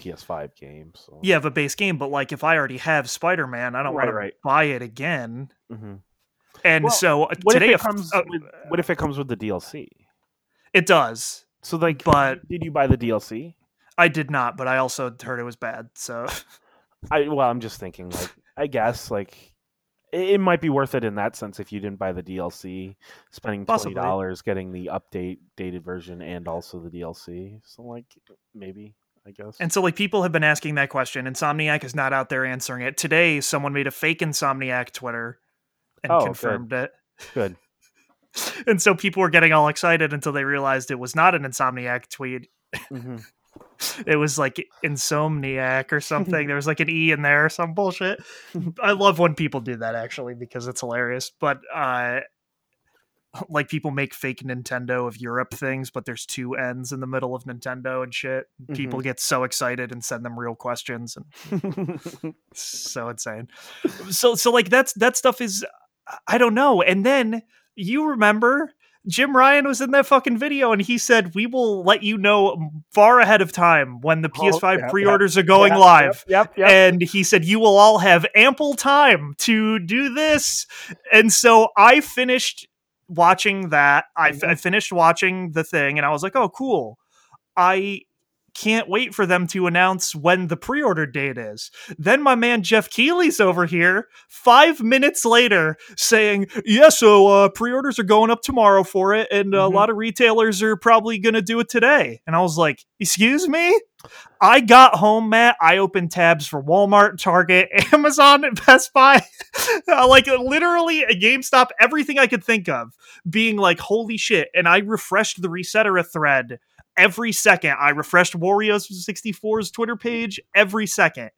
PS5 game. So. Yeah, of a base game, but like if I already have Spider Man, I don't right, want right. to buy it again. Mm-hmm. And well, so uh, what today, if it comes uh, with, what if it comes with the DLC? It does. So like, but did you buy the DLC? I did not, but I also heard it was bad. So, I well, I'm just thinking like I guess like it might be worth it in that sense if you didn't buy the DLC, spending twenty dollars getting the update dated version and also the DLC. So like maybe I guess. And so like people have been asking that question. Insomniac is not out there answering it. Today, someone made a fake Insomniac Twitter and oh, confirmed good. it. Good. [laughs] and so people were getting all excited until they realized it was not an Insomniac tweet. Mm-hmm it was like insomniac or something. there was like an E in there or some bullshit. [laughs] I love when people do that actually because it's hilarious. But uh like people make fake Nintendo of Europe things, but there's two N's in the middle of Nintendo and shit. Mm-hmm. People get so excited and send them real questions and [laughs] so insane. So so like that's that stuff is I don't know. And then you remember Jim Ryan was in that fucking video and he said, We will let you know far ahead of time when the PS5 oh, pre orders are going live. Yep, yep, And he said, You will all have ample time to do this. And so I finished watching that. Mm-hmm. I finished watching the thing and I was like, Oh, cool. I can't wait for them to announce when the pre-order date is. Then my man Geoff Keighley's over here 5 minutes later saying, "Yeah, so uh, pre-orders are going up tomorrow for it and Mhm. a lot of retailers are probably going to do it today." And I was like, "Excuse me?" I got home, Matt. I opened tabs for Walmart, Target, [laughs] Amazon, Best Buy. [laughs] Uh, like literally a GameStop, everything I could think of being like, holy shit. And I refreshed the Resetera thread every second. I refreshed Wario64's Twitter page every second.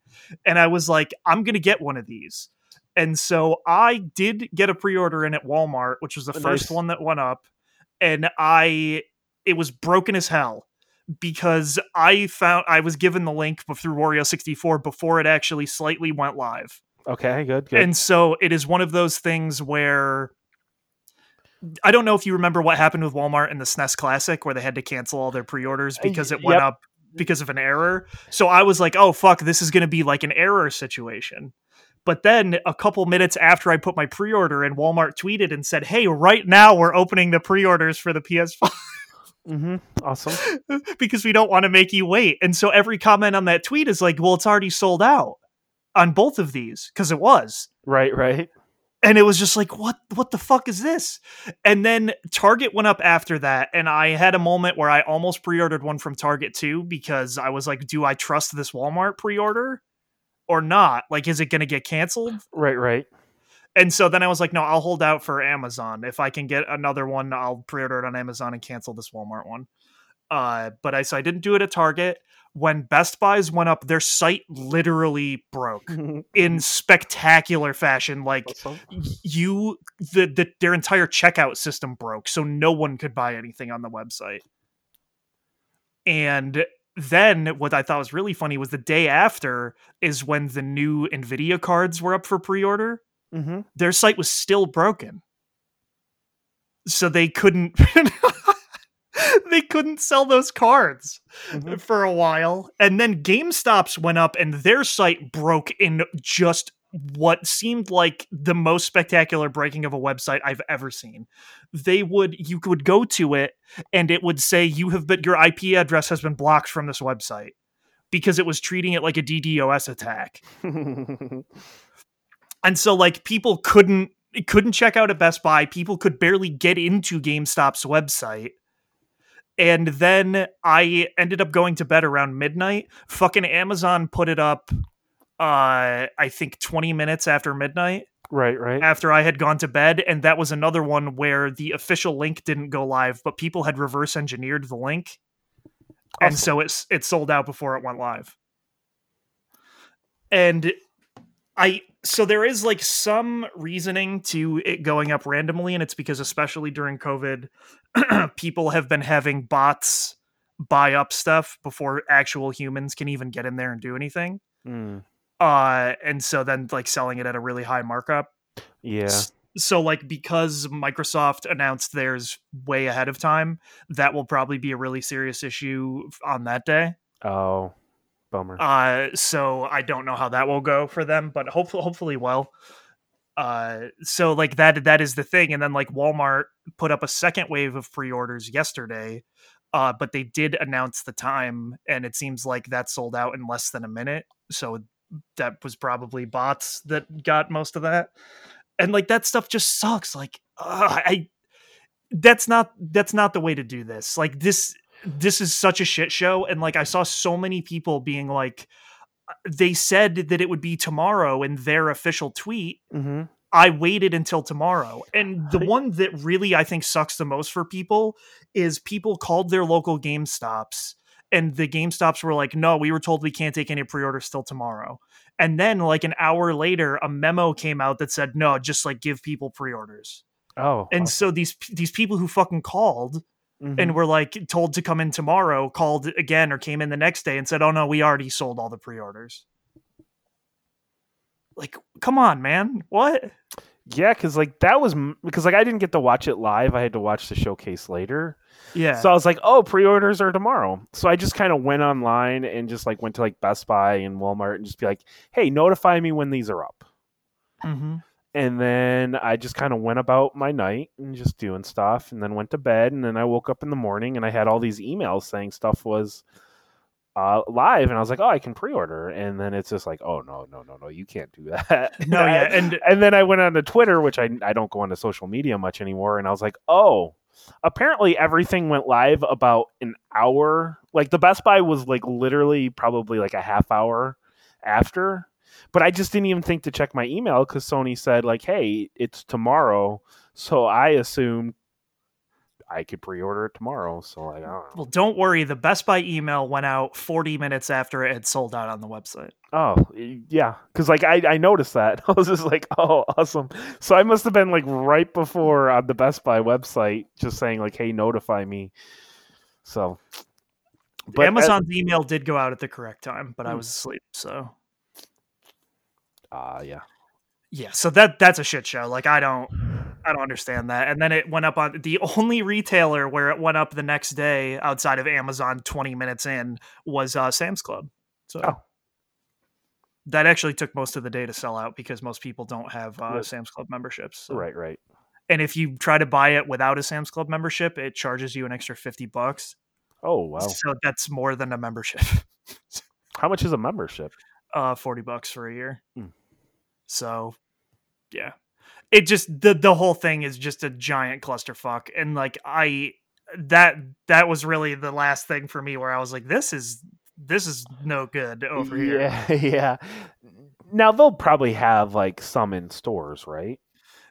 And I was like, I'm going to get one of these. And so I did get a pre order in at Walmart, which was the oh, Nice. first one that went up. And I, it was broken as hell because I found I was given the link through Wario 64 before it actually slightly went live. Okay, good, good. And so it is one of those things where I don't know if you remember what happened with Walmart in the SNES Classic where they had to cancel all their pre-orders because it yep. went up because of an error. So I was like, "Oh fuck, this is going to be like an error situation." But then a couple minutes after I put my pre-order in, Walmart tweeted and said, "Hey, right now we're opening the pre-orders for the PS5 Mm-hmm. Awesome. [laughs] because we don't want to make you wait." And so every comment on that tweet is like, "Well, it's already sold out on both of these because it was." Right, right. And it was just like what what the fuck is this? And then target went up after that and i had a moment where i almost pre-ordered one from target too because i was like do i trust this walmart pre-order or not? Like is it going to get canceled? Right, right. and so then i was like no i'll hold out for amazon. If i can get another one i'll pre-order it on amazon and cancel this walmart one. Uh but i so i didn't do it at target when best buys went up their site literally broke [laughs] in spectacular fashion. Like awesome. you the, the their entire checkout system broke so no one could buy anything on the website. And then what i thought was really funny was the day after is when the new nvidia cards were up for pre-order. Hmm their site was still broken. So they couldn't [laughs] [laughs] they couldn't sell those cards Mhm. for a while. And then GameStop's went up and their site broke in just what seemed like the most spectacular breaking of a website I've ever seen. They would you would go to it and it would say you have been your IP address has been blocked from this website because it was treating it like a DDoS attack. And so like people couldn't couldn't check out at Best Buy. People could barely get into GameStop's website. And then I ended up going to bed around midnight. Fucking Amazon put it up uh I think 20 minutes after midnight right, right. after I had gone to bed and that was another one where the official link didn't go live but people had reverse engineered the link and so it's it sold out before it went live. And I so there is like some reasoning to it going up randomly and it's because especially during COVID [clears throat] people have been having bots buy up stuff before actual humans can even get in there and do anything. Mm, Uh and so then like selling it at a really high markup yeah. So like because Microsoft announced theirs way ahead of time, that will probably be a really serious issue on that day. Oh, bummer. Uh so I don't know how that will go for them, but hopefully hopefully well. Uh so like that that is the thing and then like Walmart put up a second wave of pre-orders yesterday. Uh but they did announce the time and it seems like that sold out in less than a minute. So that was probably bots that got most of that and like that stuff just sucks like ugh, i that's not that's not the way to do this like this this is such a shit show and like i saw so many people being like uh, they said that it would be tomorrow in their official tweet hmm I waited until tomorrow. And the one that really I think sucks the most for people is people called their local game stops and the game stops were like, no, we were told we can't take any pre orders till tomorrow. And then, like an hour later, a memo came out that said, no, just like give people pre orders. Oh, And so these these people who fucking called Mhm. and were like told to come in tomorrow called again or came in the next day and said, oh no, we already sold all the pre orders. Like, come on, man. What? yeah, because like that was because like I didn't get to watch it live. I had to watch the showcase later. Yeah. So I was like, oh, pre-orders are tomorrow. So I just kind of went online and just like went to like Best Buy and Walmart and just be like, hey, notify me when these are up. mm-hmm. And then I just kind of went about my night and just doing stuff and then went to bed. And then I woke up in the morning and I had all these emails saying stuff was uh, live, and I was like, oh, I can pre-order, and then it's just like, oh no, no, no, no, you can't do [laughs] that. No, yeah, and and then I went on to Twitter, which I I don't go onto social media much anymore, and I was like, oh, apparently everything went live about an hour. Like the Best Buy was like literally probably like a half hour after, but I just didn't even think to check my email because Sony said like, hey, it's tomorrow, so I assumed I could pre-order it tomorrow. So like, I don't know. well, don't worry. The Best Buy email went out 40 minutes after it had sold out on the website. Oh yeah, because like I, I noticed that [laughs] I was just like, oh awesome. So I must have been like right before on the Best Buy website, just saying like, hey, notify me. So, but Amazon's uh, email did go out at the correct time, but I hmm. was asleep. So, uh yeah, yeah. So that that's a shit show. Like I don't I don't understand that. And then it went up on the only retailer where it went up the next day outside of Amazon 20 minutes in was uh, Sam's Club. So. Oh that actually took most of the day to sell out because most people don't have uh, Sam's Club memberships. So. Right, right. And if you try to buy it without a Sam's Club membership, it charges you an extra fifty bucks. Oh wow! So that's more than a membership. [laughs] How much is a membership? Uh, forty bucks for a year. Hmm. So, yeah, it just the the whole thing is just a giant clusterfuck, and like I that that was really the last thing for me where I was like, this is this is no good over here. Yeah, [laughs] yeah. Now they'll probably have like some in stores, right?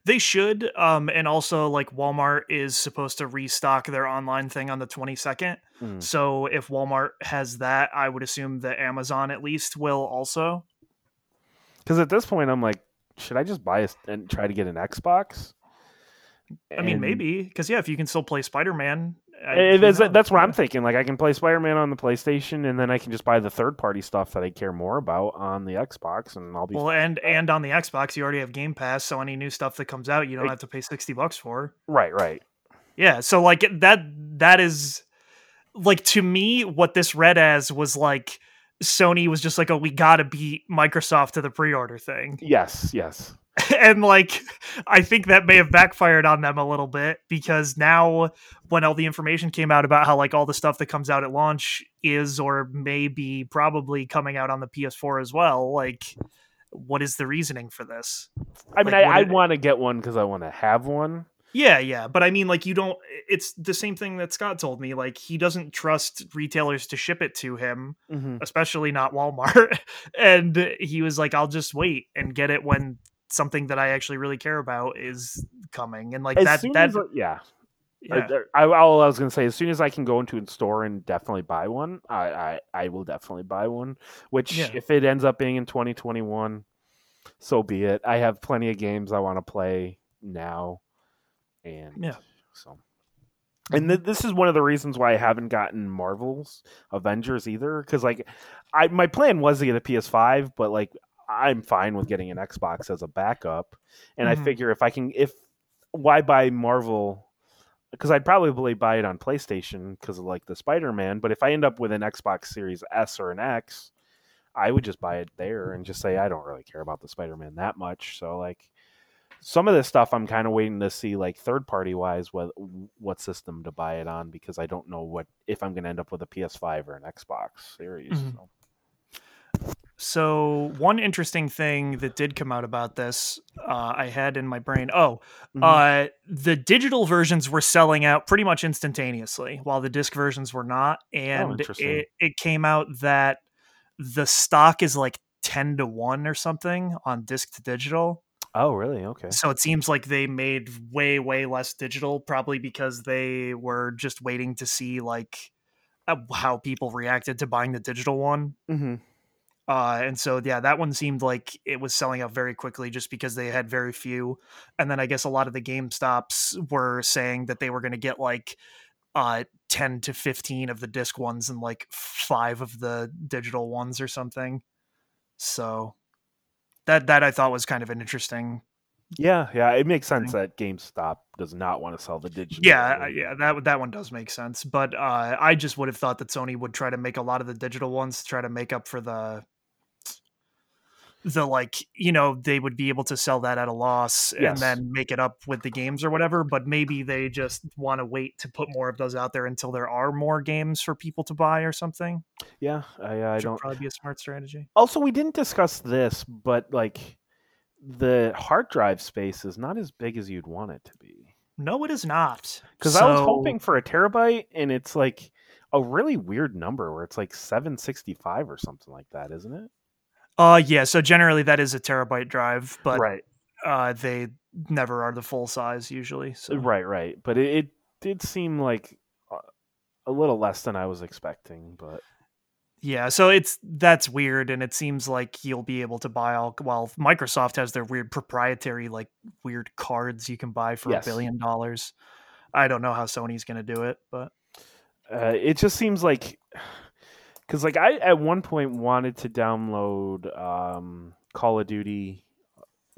They should. Um, and also like Walmart is supposed to restock their online thing on the 22nd. Mm. So if Walmart has that, I would assume that Amazon at least will also. Because at this point, I'm like, should I just buy a, and try to get an Xbox? I mean, maybe because yeah, if you can still play Spider Man, that's, that's what I'm thinking. Like I can play Spider Man on the PlayStation, and then I can just buy the third party stuff that I care more about on the Xbox, and I'll be well. And and on the Xbox, you already have Game Pass, so any new stuff that comes out, you don't have to pay sixty bucks for. Right, right. Yeah, so like that that is like to me what this read as was like Sony was just like, oh, we gotta beat Microsoft to the pre order thing. [laughs] Yes, yes. and like i think that may have backfired on them a little bit because now when all the information came out about how like all the stuff that comes out at launch is or may be probably coming out on the ps4 as well like what is the reasoning for this i mean like, i, I want to get one because i want to have one yeah, yeah, but I mean, like, you don't. It's the same thing that Scott told me. Like, he doesn't trust retailers to ship it to him, mm-hmm. especially not Walmart. [laughs] and he was like, "I'll just wait and get it when something that I actually really care about is coming, and like as that. That as, yeah. Yeah. I, I, I, was gonna say, as soon as I can go into a store and definitely buy one, I, I, I will definitely buy one. Which, yeah. if it ends up being in 2021, so be it. I have plenty of games I want to play now, and yeah, so. And th- this is one of the reasons why I haven't gotten Marvel's Avengers either, because like, I my plan was to get a PS5, but like I'm fine with getting an Xbox as a backup. And mm-hmm. I figure if I can, if why buy Marvel? Because I'd probably buy it on PlayStation because of like the Spider Man. But if I end up with an Xbox Series S or an X, I would just buy it there and just say I don't really care about the Spider Man that much. So like some of this stuff I'm kind of waiting to see like third party wise what what system to buy it on because I don't know what if I'm going to end up with a PS5 or an Xbox Series. Mm-hmm. So. So one interesting thing that did come out about this, uh, I had in my brain. Oh, mm-hmm. uh, the digital versions were selling out pretty much instantaneously, while the disc versions were not. Oh, and oh, it it came out that the stock is like ten to one or something on disc to digital. Oh, really? Okay. So it seems like they made way way less digital, probably because they were just waiting to see like uh, how people reacted to buying the digital one. Mm-hmm uh, and so, yeah, that one seemed like it was selling out very quickly just because they had very few. And then I guess a lot of the Game Stops were saying that they were going to get like uh, 10 to 15 of the disc ones and like five of the digital ones or something. So that that I thought was kind of an interesting. Yeah, yeah, it makes sense thing. that GameStop does not want to sell the digital. Yeah, yeah, that that one does make sense. But uh, I just would have thought that Sony would try to make a lot of the digital ones to try to make up for the the like you know they would be able to sell that at a loss and then make it up with the games or whatever but maybe they just want to wait to put more of those out there until there are more games for people to buy or something Yeah, I, I don't. probably be a smart strategy Also, we didn't discuss this, but like the hard drive space is not as big as you'd want it to be. no it is not Because I was hoping for a terabyte, and it's like a really weird number where it's like 765 or something like that, isn't it? Uh yeah so generally that is a terabyte drive but right, uh they never are the full size usually so right, right. But it, it did seem like uh, a little less than I was expecting. But Yeah, so it's that's weird, and it seems like you'll be able to buy all. Well, Microsoft has their weird proprietary, like weird cards you can buy for Yes. a billion dollars. I don't know how Sony's going to do it, but uh, it just seems like because like I at one point wanted to download um, Call of Duty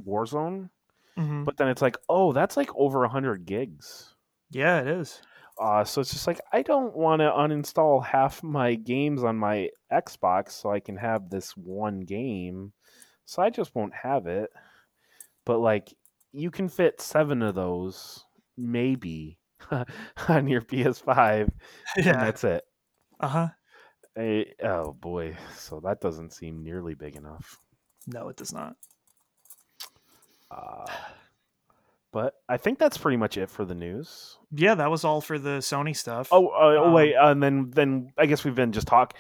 Warzone, Mhm. but then it's like, oh, that's like over hundred gigs. yeah, it is. Uh, so it's just like I don't want to uninstall half my games on my Xbox so I can have this one game. So I just won't have it. But like you can fit seven of those maybe [laughs] on your PS5 and [laughs] Yeah. that's it. Uh huh. Eh, oh boy, so that doesn't seem nearly big enough. No, it does not. Uh, but I think that's pretty much it for the news. Yeah, that was all for the Sony stuff. Oh, uh, oh Um, wait, uh, and then then I guess we've been just talk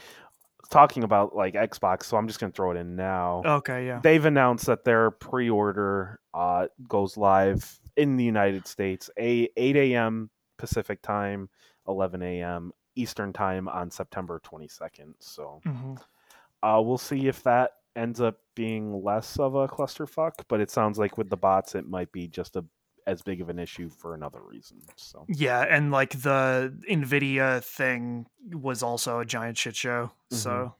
talking about like Xbox, so I'm just gonna throw it in now. okay, yeah. They've announced that their pre-order uh, goes live in the United States, a 8 a.m. Pacific time, 11 a.m. Eastern time on September 22nd. So Mhm. uh, we'll see if that ends up being less of a clusterfuck. But it sounds like with the bots, it might be just a as big of an issue for another reason. So Yeah, and like the Nvidia thing was also a giant shit show. So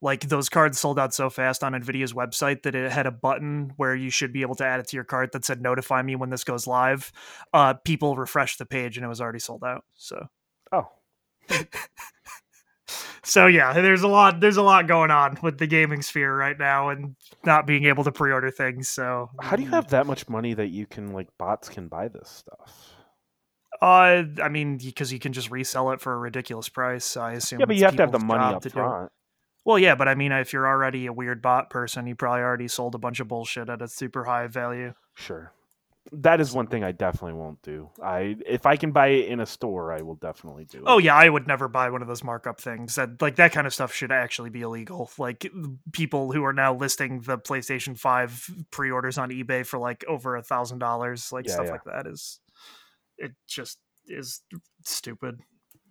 like those cards sold out so fast on Nvidia's website that it had a button where you should be able to add it to your cart that said notify me when this goes live. Uh people refreshed the page and it was already sold out. So oh, so yeah, there's a lot there's a lot going on with the gaming sphere right now and not being able to pre-order things. So how do you have that much money that you can like bots can buy this stuff? uh I mean because you can just resell it for a ridiculous price. I assume Yeah, but you have to have the money up to do it. front. Well, yeah, but I mean, if you're already a weird bot person, you probably already sold a bunch of bullshit at a super high value. Sure. That is one thing I definitely won't do. I if I can buy it in a store, I will definitely do it. Oh yeah, I would never buy one of those markup things. That like that kind of stuff should actually be illegal. Like people who are now listing the PlayStation Five pre-orders on eBay for like over a thousand dollars, like Yeah, stuff yeah. like that is it just is stupid.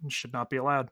It should not be allowed.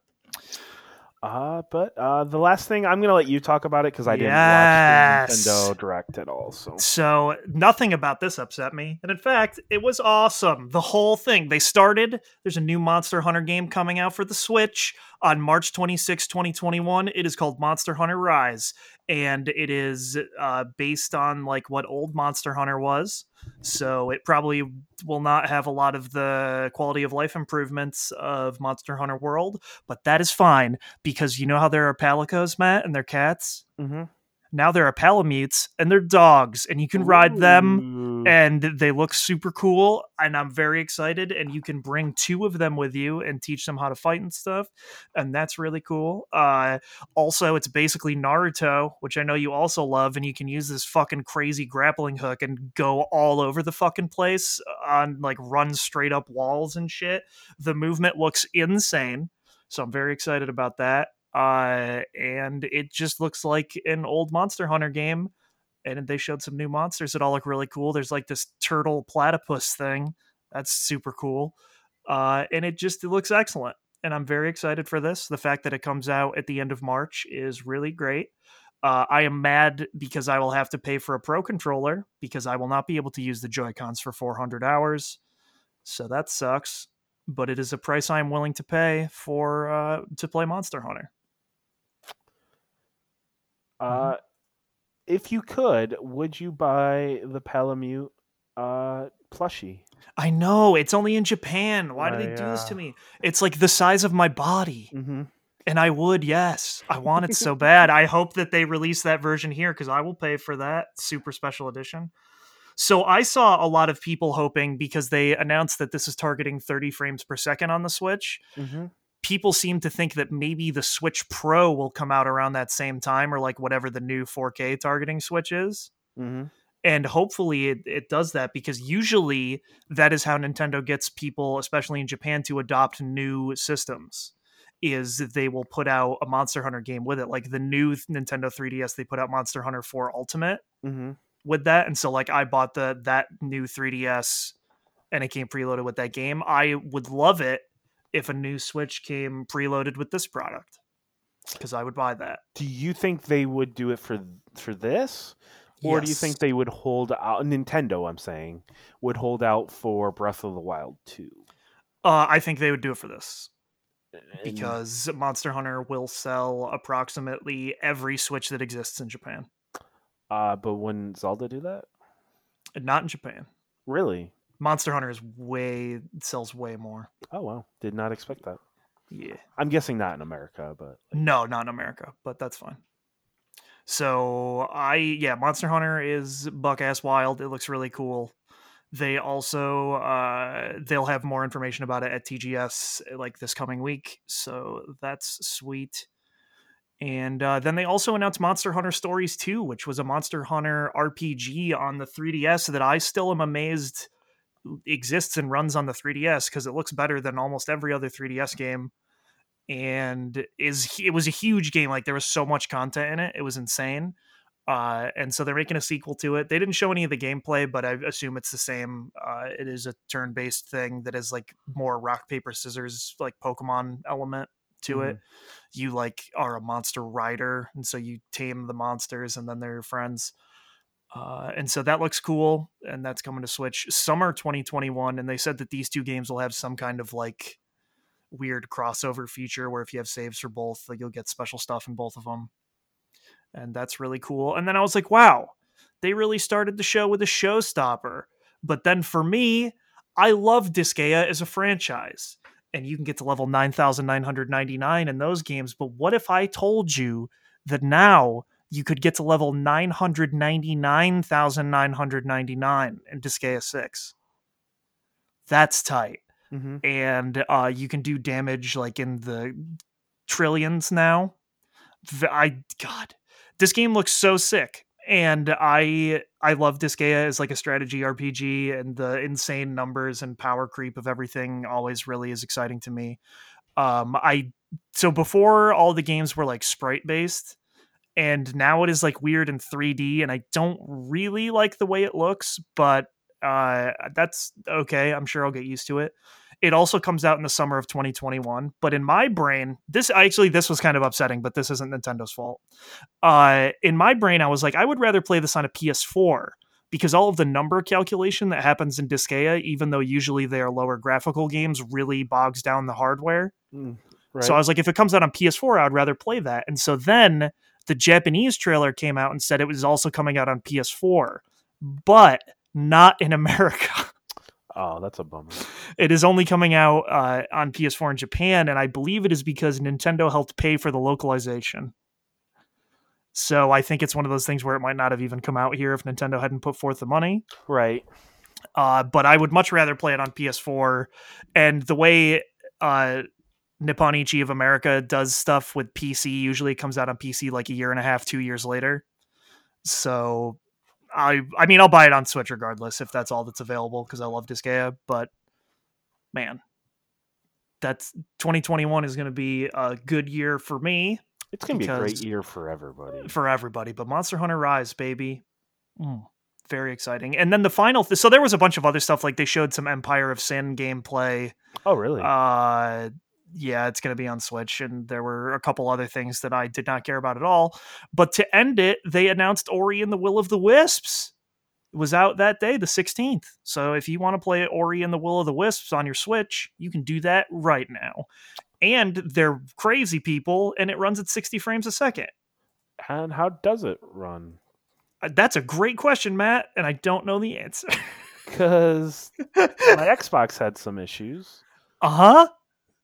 Uh, but uh, the last thing I'm gonna let you talk about it because I didn't Yes. watch the Nintendo Direct at all. So So nothing about this upset me. And in fact, it was awesome. The whole thing. They started, there's a new Monster Hunter game coming out for the Switch on March 26, 2021. It is called Monster Hunter Rise. And it is uh, based on like what old Monster Hunter was. So it probably will not have a lot of the quality of life improvements of Monster Hunter World, but that is fine because you know how there are palicos, Matt, and they're cats? Mhm. Now there are palamutes and they're dogs, and you can ride them and they look super cool and i'm very excited and you can bring two of them with you and teach them how to fight and stuff and that's really cool. Uh also it's basically naruto which i know you also love and you can use this fucking crazy grappling hook and go all over the fucking place on like run straight up walls and shit. The movement looks insane so i'm very excited about that uh and it just looks like an old monster hunter game and they showed some new monsters that all look really cool. There's like this turtle platypus thing that's super cool, uh, and it just it looks excellent. And I'm very excited for this. The fact that it comes out at the end of March is really great. Uh, I am mad because I will have to pay for a pro controller because I will not be able to use the Joy Cons for 400 hours. So that sucks. But it is a price I am willing to pay for uh, to play Monster Hunter. Uh, if you could, would you buy the Palamute uh, plushie? I know it's only in Japan. Why do Uh, they do this to me? It's like the size of my body. Mm-hmm. And I would, yes. I want it so bad. I hope that they release that version here because I will pay for that super special edition. So I saw a lot of people hoping because they announced that this is targeting 30 frames per second on the Switch. Mm-hmm. People seem to think that maybe the Switch Pro will come out around that same time or like whatever the new 4K targeting Switch is. Mm-hmm. And hopefully it, it does that because usually that is how Nintendo gets people, especially in Japan, to adopt new systems is they will put out a Monster Hunter game with it. Like the new Nintendo 3DS, they put out Monster Hunter 4 Ultimate Mm-hmm. with that. And so like I bought the that new 3DS and it came preloaded with that game. I would love it if a new Switch came preloaded with this product. Because I would buy that. Do you think they would do it for for this? Or do you think they would hold out Nintendo, I'm saying, would hold out for Breath of the Wild 2? uh, I think they would do it for this. Because Monster Hunter will sell approximately every Switch that exists in Japan. uh but wouldn't Zelda do that? Not in Japan. Really? Monster Hunter is way sells way more. Oh wow. Did not expect that. Yeah. I'm guessing not in America, but No, not in America, but that's fine. So I yeah, Monster Hunter is buck ass wild. It looks really cool. They also uh they'll have more information about it at TGS like this coming week. So that's sweet. And uh, then they also announced Monster Hunter Stories 2, which was a Monster Hunter RPG on the 3DS that I still am amazed exists and runs on the 3DS because it looks better than almost every other 3DS game and is it was a huge game like there was so much content in it it was insane uh and so they're making a sequel to it. They didn't show any of the gameplay but i assume it's the same uh it is a turn-based thing that is like more rock paper scissors like pokemon element to it. You like are a monster rider and so you tame the monsters and then they're your friends uh, and so that looks cool and that's coming to switch summer 2021 and they said that these two games will have some kind of like weird crossover feature where if you have saves for both, like you'll get special stuff in both of them. And that's really cool. And then I was like, wow, they really started the show with a showstopper. But then for me, I love Disgaea as a franchise. And you can get to level 9,999 in those games. But what if I told you that now you could get to level 999,999 in Disgaea 6? That's tight Mm-hmm. and uh, you can do damage like in the trillions now. I God, this game looks so sick, and I I love Disgaea as like a strategy RPG, and the insane numbers and power creep of everything always really is exciting to me. Um, I so before all the games were like sprite based. And now it is like weird in 3D, and I don't really like the way it looks, but uh, that's okay. I'm sure I'll get used to it. It also comes out in the summer of 2021. But in my brain, this actually this was kind of upsetting, but this isn't Nintendo's fault. Uh, in my brain, I was like, I would rather play this on a PS4 because all of the number calculation that happens in Disgaea, even though usually they are lower graphical games, really bogs down the hardware. Mm, right. So I was like, if it comes out on PS4, I'd rather play that. And so then the Japanese trailer came out and said it was also coming out on PS4, but not in [laughs] America. oh, that's a bummer. It is only coming out uh, on PS4 in Japan, and I believe it is because Nintendo helped pay for the localization. So I think it's one of those things where it might not have even come out here if Nintendo hadn't put forth the money. Right. Uh, but I would much rather play it on PS4. And the way uh, Nippon Ichi of America does stuff with PC usually comes out on PC like a year and a half, two years later. So I, I mean, I'll buy it on Switch regardless if that's all that's available because I love Disgaea. But man, that's 2021 is going to be a good year for me It's gonna be a great year for everybody. for everybody. But Monster Hunter Rise, baby, Mm, very exciting. And then the final, th- so there was a bunch of other stuff like they showed some Empire of Sin gameplay. oh, really? Uh, yeah, it's going to be on Switch, and there were a couple other things that I did not care about at all. But to end it, they announced Ori and the Will of the Wisps. It was out that day, the 16th. So if you want to play Ori and the Will of the Wisps on your Switch, you can do that right now. And they're crazy people, and it runs at 60 frames a second. and how does it run? Uh, That's a great question, Matt, and I don't know the answer. [laughs] Because [laughs] my Xbox had some issues. uh huh.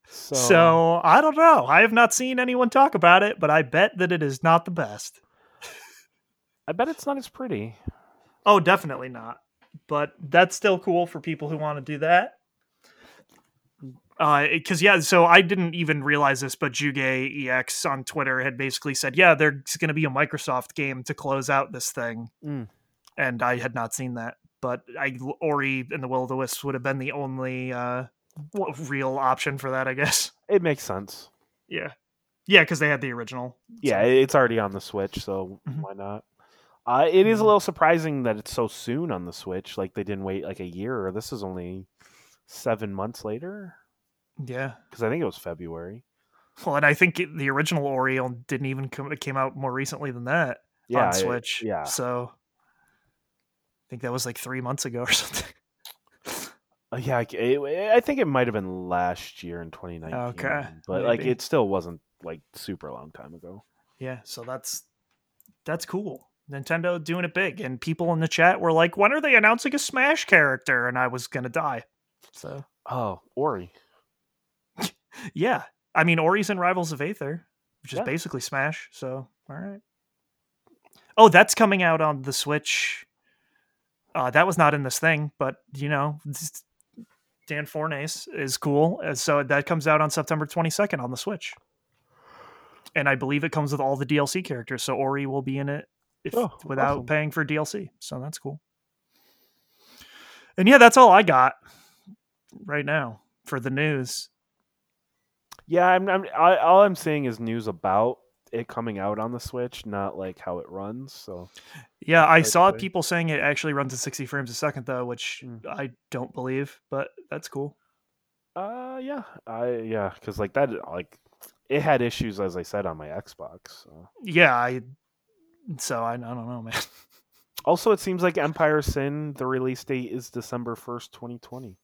So, so I don't know. I have not seen anyone talk about it, but I bet that it is not the best. I bet it's not as pretty. Oh, definitely not. But that's still cool for people who want to do that. Because uh, yeah, so I didn't even realize this, but Juge EX on Twitter had basically said, "Yeah, there's going to be a Microsoft game to close out this thing," mm. and I had not seen that. But I Ori and the Will of the Wisps would have been the only uh, real option for that, I guess. It makes sense. Yeah, yeah, because they had the original. Yeah, it's already on the Switch, so mm-hmm. why not? Uh, it is a mm-hmm. little surprising that it's so soon on the Switch. Like they didn't wait like a year. This is only seven months later. Yeah, because I think it was February. Well, and I think it, the original Oriole didn't even come. It came out more recently than that yeah, on Switch. It, yeah, so I think that was like three months ago or [laughs] something. Uh, yeah, it, I think it might have been last year in 2019. Okay, but maybe. like it still wasn't like super long time ago. Yeah, so that's that's cool. Nintendo doing it big, and people in the chat were like, "When are they announcing a Smash character?" And I was gonna die. So, oh, Ori. [laughs] yeah, I mean, Ori's in Rivals of Aether, which is yeah. basically Smash. So, all right. Oh, that's coming out on the Switch. Uh, that was not in this thing, but you know, Dan Fornace is cool. Uh, so that comes out on September 22nd on the Switch. And I believe it comes with all the DLC characters. So Ori will be in it if, oh, without awesome. paying for DLC. So that's cool. And yeah, that's all I got right now for the news. Yeah, I'm, I'm I, all I'm seeing is news about it coming out on the Switch, not like how it runs. So yeah, I saw people saying it actually runs at 60 frames a second though, which mm. I don't believe, but that's cool. Uh, yeah, I yeah, because like that, like it had issues as I said on my Xbox. So. Yeah, I so I, I don't know, man. [laughs] Also, it seems like Empire Sin, the release date is December first, twenty twenty.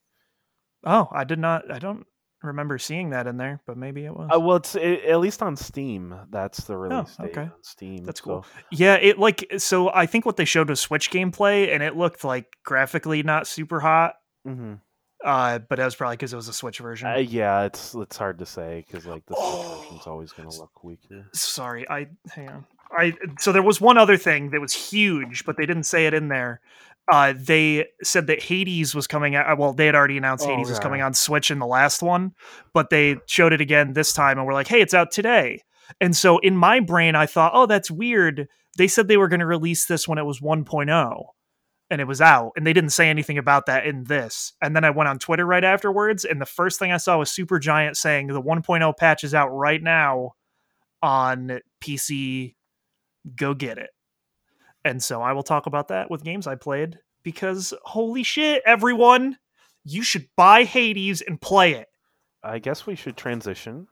Oh, I did not. I don't remember seeing that in there, but maybe it was. Uh, well, it's it, at least on Steam. That's the oh, release oh, okay. date on Steam. That's cool. So. Yeah, it like so. I think what they showed was Switch gameplay, and it looked like graphically not super hot. Mm-hmm. Uh, but that was probably because it was a Switch version. Uh, yeah, it's it's hard to say because like the Switch oh, version's always going to look weaker. Sorry, I hang on. I so there was one other thing that was huge, but they didn't say it in there uh, they said that Hades was coming out. Well, they had already announced oh, Hades was coming on Switch in the last one, but they showed it again this time and we're like, hey, it's out today. And so in my brain, I thought, oh, that's weird. They said they were going to release this when it was 1.0 and it was out, and they didn't say anything about that in this. And then I went on Twitter right afterwards, and the first thing I saw was Supergiant saying the 1.0 patch is out right now on PC. Go get it. And so I will talk about that with games I played because holy shit, everyone, you should buy Hades and play it. I guess we should transition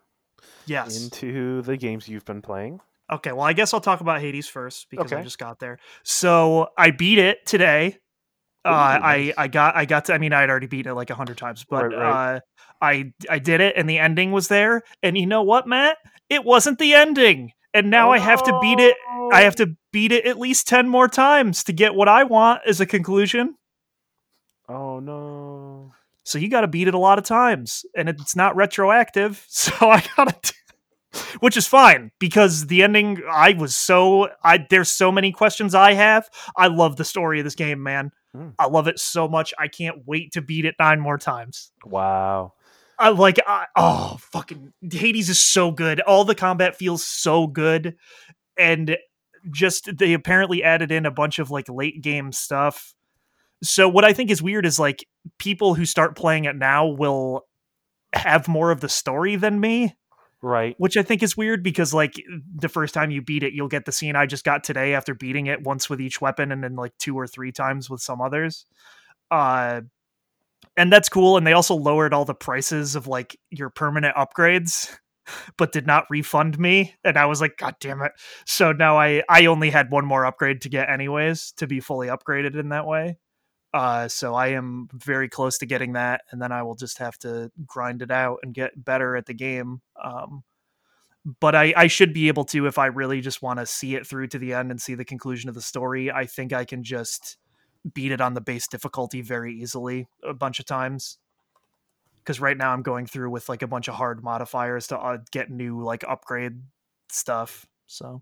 yes into the games you've been playing. Okay, well, I guess I'll talk about Hades first because okay. I just got there. So I beat it today. Uh, I I got I got to I mean I had already beaten it like a hundred times, but right, right. Uh, I I did it and the ending was there. And you know what, Matt? It wasn't the ending and now oh. I have to beat it. I have to beat it at least ten more times to get what I want as a conclusion. Oh no! So you got to beat it a lot of times, and it's not retroactive. [laughs] So I gotta, [laughs] which is fine because the ending. I was so I. There's so many questions I have. I love the story of this game, man. Mm. I love it so much. I can't wait to beat it nine more times. Wow. I like I, oh fucking Hades is so good. All the combat feels so good, and just they apparently added in a bunch of like late game stuff. So what I think is weird is like people who start playing it now will have more of the story than me. Right. Which I think is weird because like the first time you beat it, you'll get the scene I just got today after beating it once with each weapon and then like two or three times with some others. Uh and that's cool and they also lowered all the prices of like your permanent upgrades but did not refund me and i was like god damn it so now i i only had one more upgrade to get anyways to be fully upgraded in that way uh so i am very close to getting that and then i will just have to grind it out and get better at the game um but I, I should be able to if I really just want to see it through to the end and see the conclusion of the story. I think I can just beat it on the base difficulty very easily a bunch of times. because right now I'm going through with like a bunch of hard modifiers to uh, get new like upgrade stuff. So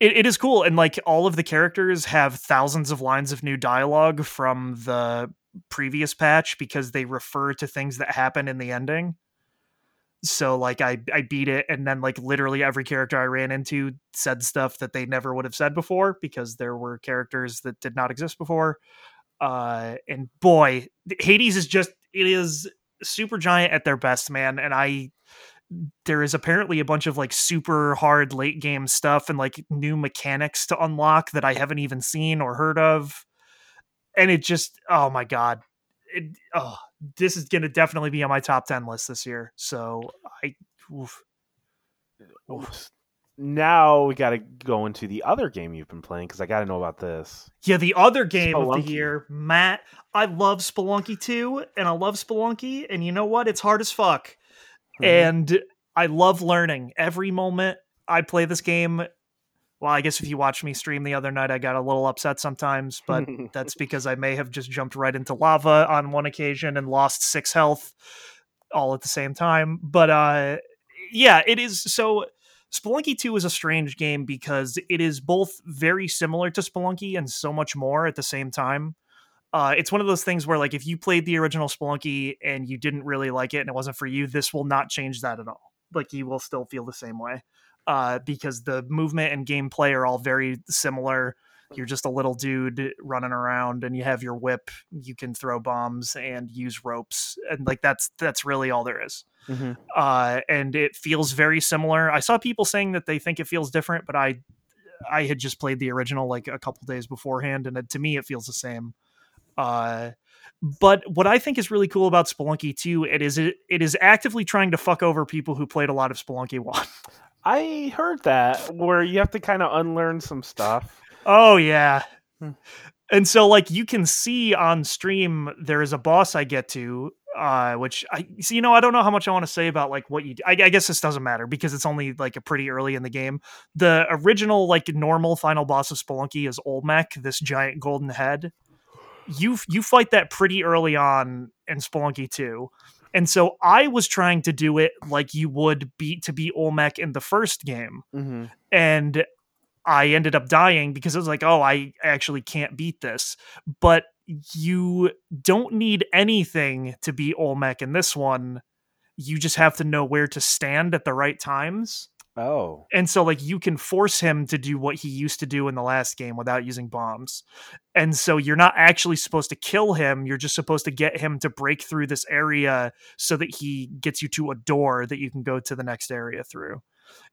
it, it is cool, and like all of the characters have thousands of lines of new dialogue from the previous patch because they refer to things that happen in the ending. So like I I beat it and then like literally every character I ran into said stuff that they never would have said before because there were characters that did not exist before. Uh and boy, Hades is just it is Supergiant at their best, man, and I there is apparently a bunch of like super hard late game stuff and like new mechanics to unlock that I haven't even seen or heard of. And it just oh my god. It, oh this is going to definitely be on my top 10 list this year. So I, oof. Oof. Now we got to go into the other game you've been playing because I got to know about this. Yeah, the other game Spelunky. of the year, Matt. I love Spelunky 2, and I love Spelunky, and you know what? It's hard as fuck. Mm-hmm. And I love learning every moment I play this game well, I guess if you watched me stream the other night, I got a little upset sometimes, but [laughs] that's because I may have just jumped right into lava on one occasion and lost six health all at the same time. But uh, yeah, it is so. Spelunky 2 is a strange game because it is both very similar to Spelunky and so much more at the same time. Uh, it's one of those things where, like, if you played the original Spelunky and you didn't really like it and it wasn't for you, this will not change that at all. Like, you will still feel the same way uh, because the movement and gameplay are all very similar. You're just a little dude running around, and you have your whip. You can throw bombs and use ropes, and like that's that's really all there is. Mm-hmm. Uh, and it feels very similar. I saw people saying that they think it feels different, but I I had just played the original like a couple days beforehand, and it, to me it feels the same. Uh, but what I think is really cool about Spelunky 2, it is it, it is actively trying to fuck over people who played a lot of Spelunky 1. [laughs] I heard that where you have to kind of unlearn some stuff. Oh yeah. Hmm. And so like you can see on stream there is a boss I get to uh which I see you know I don't know how much I want to say about like what you I, I guess this doesn't matter because it's only like a pretty early in the game. The original like normal final boss of Spelunky is Olmec, this giant golden head. You you fight that pretty early on in Spelunky 2 and so I was trying to do it like you would beat to beat Olmec in the first game. Mm-hmm. And I ended up dying because it was like, oh, I actually can't beat this. But you don't need anything to beat Olmec in this one. You just have to know where to stand at the right times. Oh. And so like you can force him to do what he used to do in the last game without using bombs. And so you're not actually supposed to kill him, you're just supposed to get him to break through this area so that he gets you to a door that you can go to the next area through.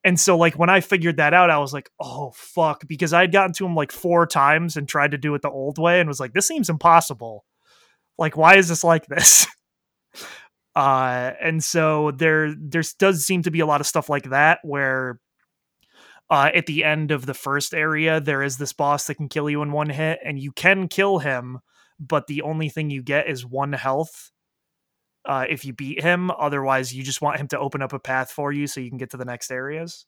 And so like when I figured that out, I was like, "Oh fuck," because I'd gotten to him like 4 times and tried to do it the old way and was like, "This seems impossible." Like why is this like this? [laughs] Uh, and so there there does seem to be a lot of stuff like that where uh, at the end of the first area there is this boss that can kill you in one hit and you can kill him but the only thing you get is one health uh, if you beat him. Otherwise you just want him to open up a path for you so you can get to the next areas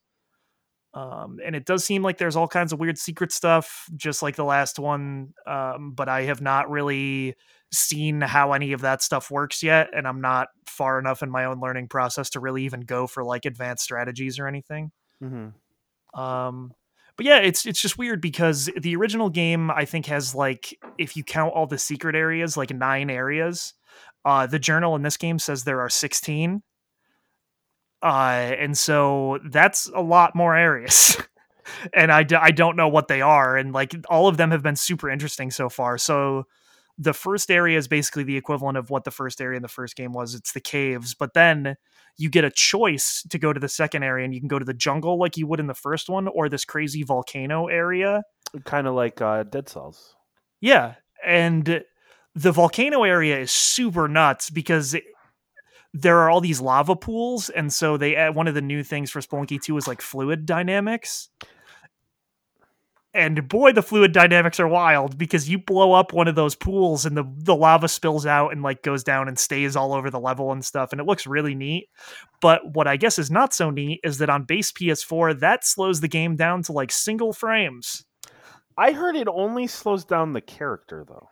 um, and it does seem like there's all kinds of weird secret stuff just like the last one um, but i have not really seen how any of that stuff works yet and i'm not far enough in my own learning process to really even go for like advanced strategies or anything mm-hmm. um but yeah it's it's just weird because the original game i think has like if you count all the secret areas like nine areas uh the journal in this game says there are 16 uh and so that's a lot more areas [laughs] and I d- I don't know what they are and like all of them have been super interesting so far so the first area is basically the equivalent of what the first area in the first game was. It's the caves, but then you get a choice to go to the second area and you can go to the jungle like you would in the first one or this crazy volcano area. Kind of like uh, Dead Cells. Yeah. And the volcano area is super nuts because there are all these lava pools. And so they add one of the new things for Spelunky 2 is like fluid dynamics. And boy the fluid dynamics are wild because you blow up one of those pools and the the lava spills out and like goes down and stays all over the level and stuff and it looks really neat. But what i guess is not so neat is that on base ps4 that slows the game down to like single frames. I heard it only slows down the character though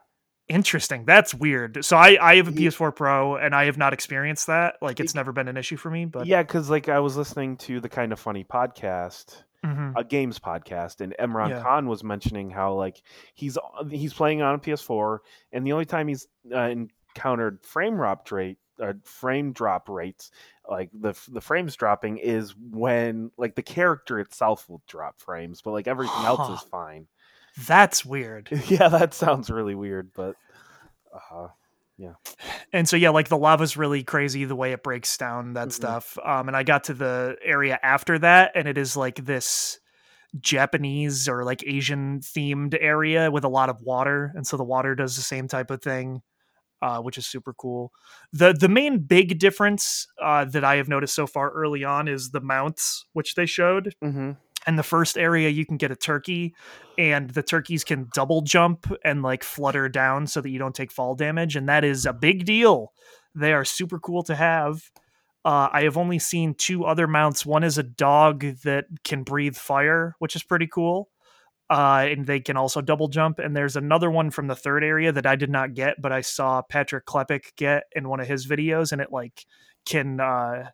Interesting. That's weird. So I I have a PS4 Pro and I have not experienced that. Like it's never been an issue for me. But yeah, because like I was listening to the kind of funny podcast, Mhm. a games podcast, and Imran Yeah. Khan was mentioning how like he's he's playing on a PS4, and the only time he's uh, encountered frame drop rate uh, frame drop rates, like the the frames dropping, is when like the character itself will drop frames, but like everything else is [gasps] fine. That's weird. [laughs] yeah, that sounds really weird, but uh, yeah. and so yeah like the lava's really crazy the way it breaks down that Mhm. stuff um and i got to the area after that and it is like this japanese or like asian themed area with a lot of water and so the water does the same type of thing uh, which is super cool the the main big difference uh, that i have noticed so far early on is the mounts which they showed mm-hmm. And the first area you can get a turkey and the turkeys can double jump and like flutter down so that you don't take fall damage and that is a big deal. They are super cool to have. Uh, i have only seen two other mounts. One is a dog that can breathe fire which is pretty cool uh, and they can also double jump and there's another one from the third area that i did not get but i saw patrick klepek get in one of his videos and it like can uh,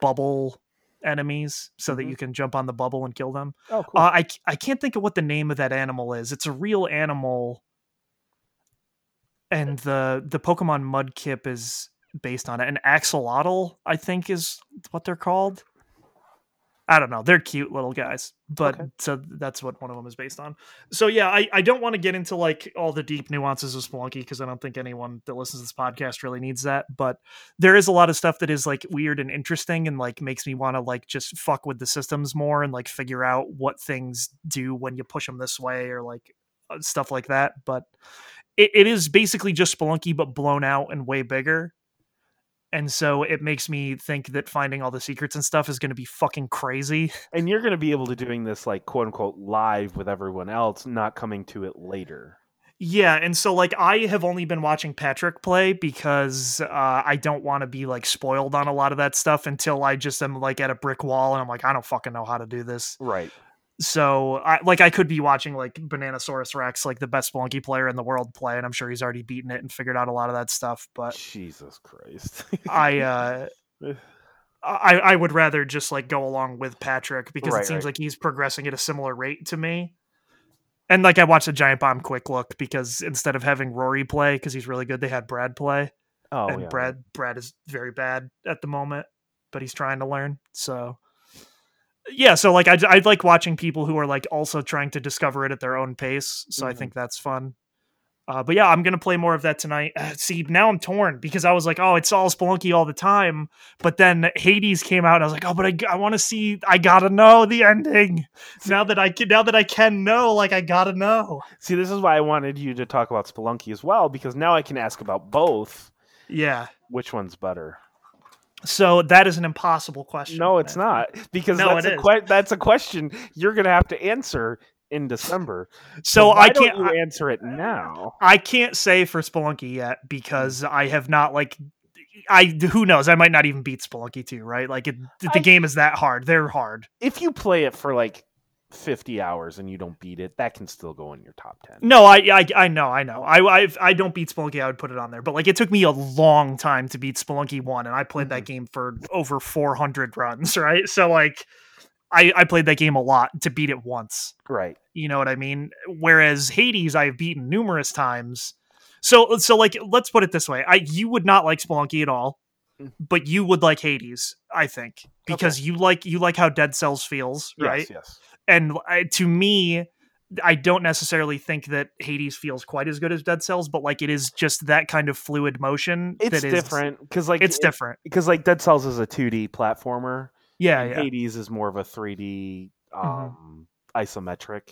bubble enemies so that Mhm. you can jump on the bubble and kill them Oh, cool. uh, I I can't think of what the name of that animal is. It's a real animal, and the the Pokemon Mudkip is based on it. An axolotl, I think, is what they're called. I don't know. They're cute little guys, but Okay. so that's what one of them is based on. So yeah, I, I don't want to get into like all the deep nuances of Spelunky because I don't think anyone that listens to this podcast really needs that. But there is a lot of stuff that is like weird and interesting and like makes me want to like just fuck with the systems more and like figure out what things do when you push them this way or like uh, stuff like that. But it, it is basically just Spelunky but blown out and way bigger. And so it makes me think that finding all the secrets and stuff is going to be fucking crazy. [laughs] and you're going to be able to doing this like quote unquote live with everyone else, not coming to it later. Yeah, and so like I have only been watching Patrick play because uh, I don't want to be like spoiled on a lot of that stuff until I just am like at a brick wall and I'm like I don't fucking know how to do this. Right. So I like I could be watching like Bananasaurus Rex, like the best Spelunky player in the world, play, and I'm sure he's already beaten it and figured out a lot of that stuff. But Jesus Christ. I [laughs] uh I I would rather just like go along with Patrick because Right, it seems right. like he's progressing at a similar rate to me. And like I watched the Giant Bomb quick look because instead of having Rorie play because he's really good, they had Brad play, oh, and yeah. Brad Brad is very bad at the moment, but he's trying to learn. So yeah, so like I I like watching people who are like also trying to discover it at their own pace. So I Mhm. think that's fun. Uh, but yeah, I'm gonna play more of that tonight. Uh, [sighs] see, now I'm torn because I was like, oh, it's all Spelunky all the time, but then Hades came out, and I was like, oh, but I, I want to see. I gotta know the ending now that I can. Now that I can know, like I gotta know. See, this is why I wanted you to talk about Spelunky as well, because now I can ask about both. Yeah. Which one's better? So that is an impossible question. No, it's not, because No, that's a que- that's a question you're going to have to answer in December. So why I don't can't. I, answer it now. I can't say for Spelunky yet because I have not like. I who knows? I might not even beat Spelunky 2, right? Like it, the I- game is that hard. They're hard. If you play it for like 50 hours and you don't beat it, that can still go in your top 10. No, I, I, I know, I know. I, I, I don't beat Spelunky. I would put it on there, but like it took me a long time to beat Spelunky one, and I played that game for over 400 runs, [laughs] right? So like, I, I played that game a lot to beat it once. Right. You know what I mean? Whereas Hades, I've beaten numerous times. So, so like, let's put it this way: I, you would not like Spelunky at all, Mm. but you would like Hades, I think, because you like you like how Dead Cells feels, right? Yes, yes. And I, to me i don't necessarily think that hades feels quite as good as dead cells but like it is just that kind of fluid motion It's that is different because like it's it- different because like Dead Cells is a 2D platformer. yeah yeah Mm-hmm. Hades is more of a 3D um isometric.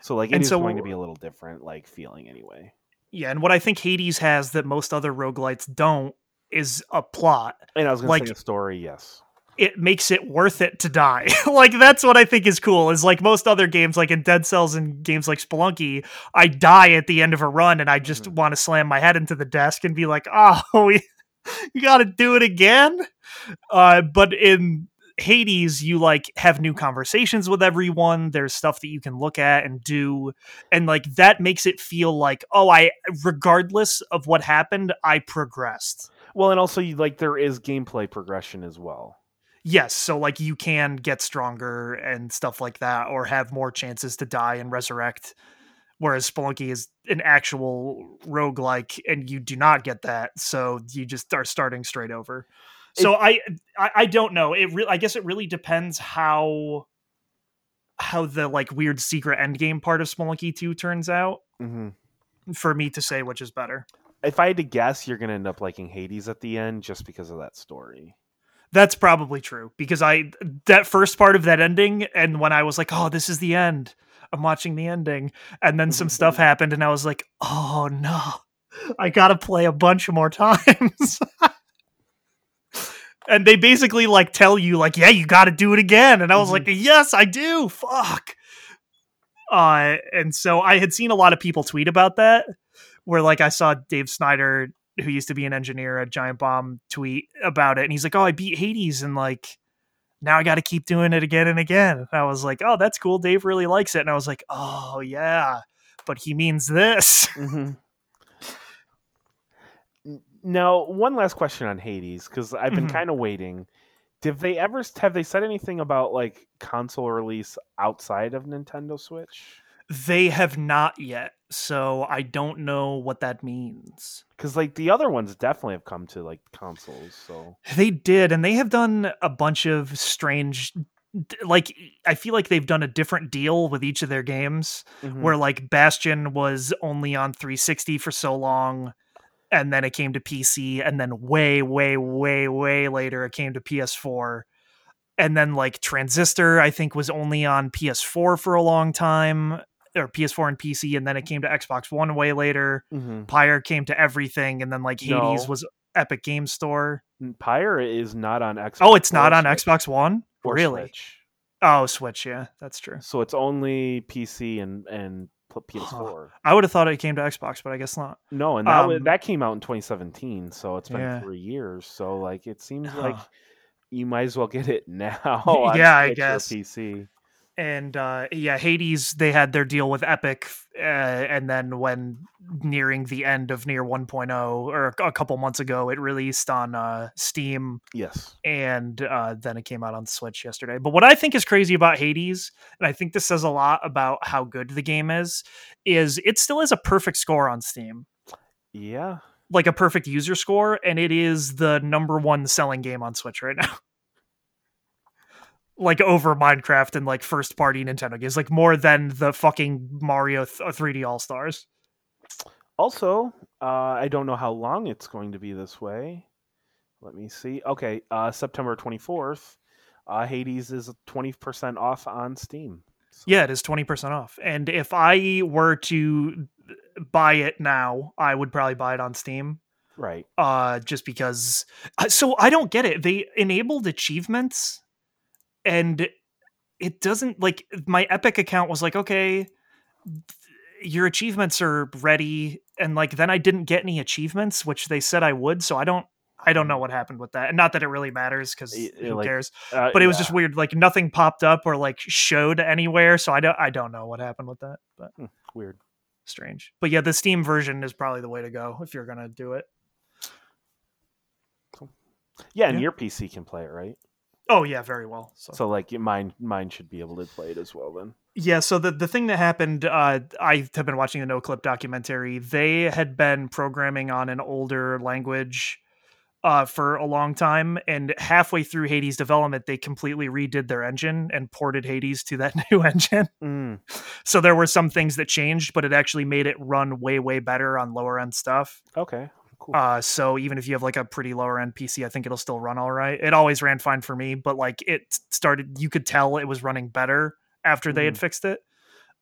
So like it's so- going to be a little different like feeling anyway. yeah and what i think hades has that most other roguelites don't is a plot And I was going Like- to say a story, yes. It makes it worth it to die [laughs] like that's what i think is cool is like most other games like in dead cells and games like spelunky i die at the end of a run and i just Mhm. want to slam my head into the desk and be like oh [laughs] we, you gotta do it again uh, but in Hades, you like have new conversations with everyone. There's stuff that you can look at and do. And like that makes it feel like, oh, I, regardless of what happened, I progressed. Well, and also like there is gameplay progression as well. Yes. So like you can get stronger and stuff like that, or have more chances to die and resurrect. Whereas Spelunky is an actual roguelike and you do not get that. So you just are starting straight over so I, I, I don't know. It really, I guess it really depends how how the like weird secret end game part of Spelunky 2 turns out mm-hmm. for me to say which is better. If I had to guess, you're gonna end up liking Hades at the end just because of that story. That's probably true because I that first part of that ending, and when I was like, "Oh, this is the end," I'm watching the ending, and then some stuff [laughs] happened, and I was like, "Oh no, I gotta play a bunch more times." [laughs] and they basically like tell you like yeah you got to do it again and i was mm-hmm. like yes i do fuck uh and so i had seen a lot of people tweet about that where like i saw dave snider who used to be an engineer at giant bomb tweet about it and he's like oh i beat hades and like now i got to keep doing it again and again and i was like oh that's cool dave really likes it and i was like oh yeah but he means this [laughs] mm-hmm. Now, one last question on Hades because I've been mm-hmm. kind of waiting. Did they ever have they said anything about like console release outside of Nintendo Switch? They have not yet, so I don't know what that means. Because like the other ones definitely have come to like consoles, so they did, and they have done a bunch of strange like I feel like they've done a different deal with each of their games mm-hmm. where like Bastion was only on 360 for so long and then it came to PC, and then way, way, way, way later it came to PS4. And then like Transistor, I think was only on PS4 for a long time, or PS4 and PC, and then it came to Xbox One way later. mm-hmm. Pyre came to everything, and then like Hades no. was Epic Game Store. Pyre is not on Xbox. Oh, it's not on Switch. Xbox One. really? Switch. Oh, Switch. Yeah, that's true. So it's only PC and and PS4. I would have thought it came to Xbox, but I guess not. No, and that um, that came out in 2017, so it's been yeah. three years. So like, it seems huh. [sighs] like you might as well get it [laughs] now. [laughs] yeah, I guess PC and uh, yeah, Hades they had their deal with Epic, uh, and then when nearing the end of Near 1.0 or a couple months ago, it released on uh, Steam. Yes, and uh, then it came out on Switch yesterday. But what I think is crazy about Hades, and I think this says a lot about how good the game is, is it still has a perfect score on Steam. Yeah, like a perfect user score, and it is the number one selling game on Switch right now. [laughs] like over Minecraft and like first party Nintendo games, like more than the fucking Mario th- 3D uh, All Stars. Also, uh, I don't know how long it's going to be this way. Let me see. Okay, uh, September 24th, uh, Hades is 20% off on Steam. So. Yeah, it is 20% off. And if I were to buy it now, I would probably buy it on Steam. Right. Uh just because uh, so I don't get it. They enabled achievements and it doesn't like my epic account was like okay your achievements are ready and like then i didn't get any achievements which they said i would so i don't i don't know what happened with that and not that it really matters because who like, cares uh, but it was yeah. just weird like nothing popped up or like showed anywhere so i don't i don't know what happened with that but hmm, weird strange but yeah the steam version is probably the way to go if you're gonna do it yeah and yeah. your pc can play it right Oh yeah, very well. So. so like mine mine should be able to play it as well then. Yeah, so the the thing that happened, uh, I have been watching the Noclip documentary. They had been programming on an older language uh, for a long time, and halfway through Hades' development, they completely redid their engine and ported Hades to that [laughs] new engine. Mm. So there were some things that changed, but it actually made it run way way better on lower end stuff. Okay, Cool. Uh, so even if you have like a pretty lower end PC, I think it'll still run all right. It always ran fine for me, but like it started, you could tell it was running better after they mm. had fixed it.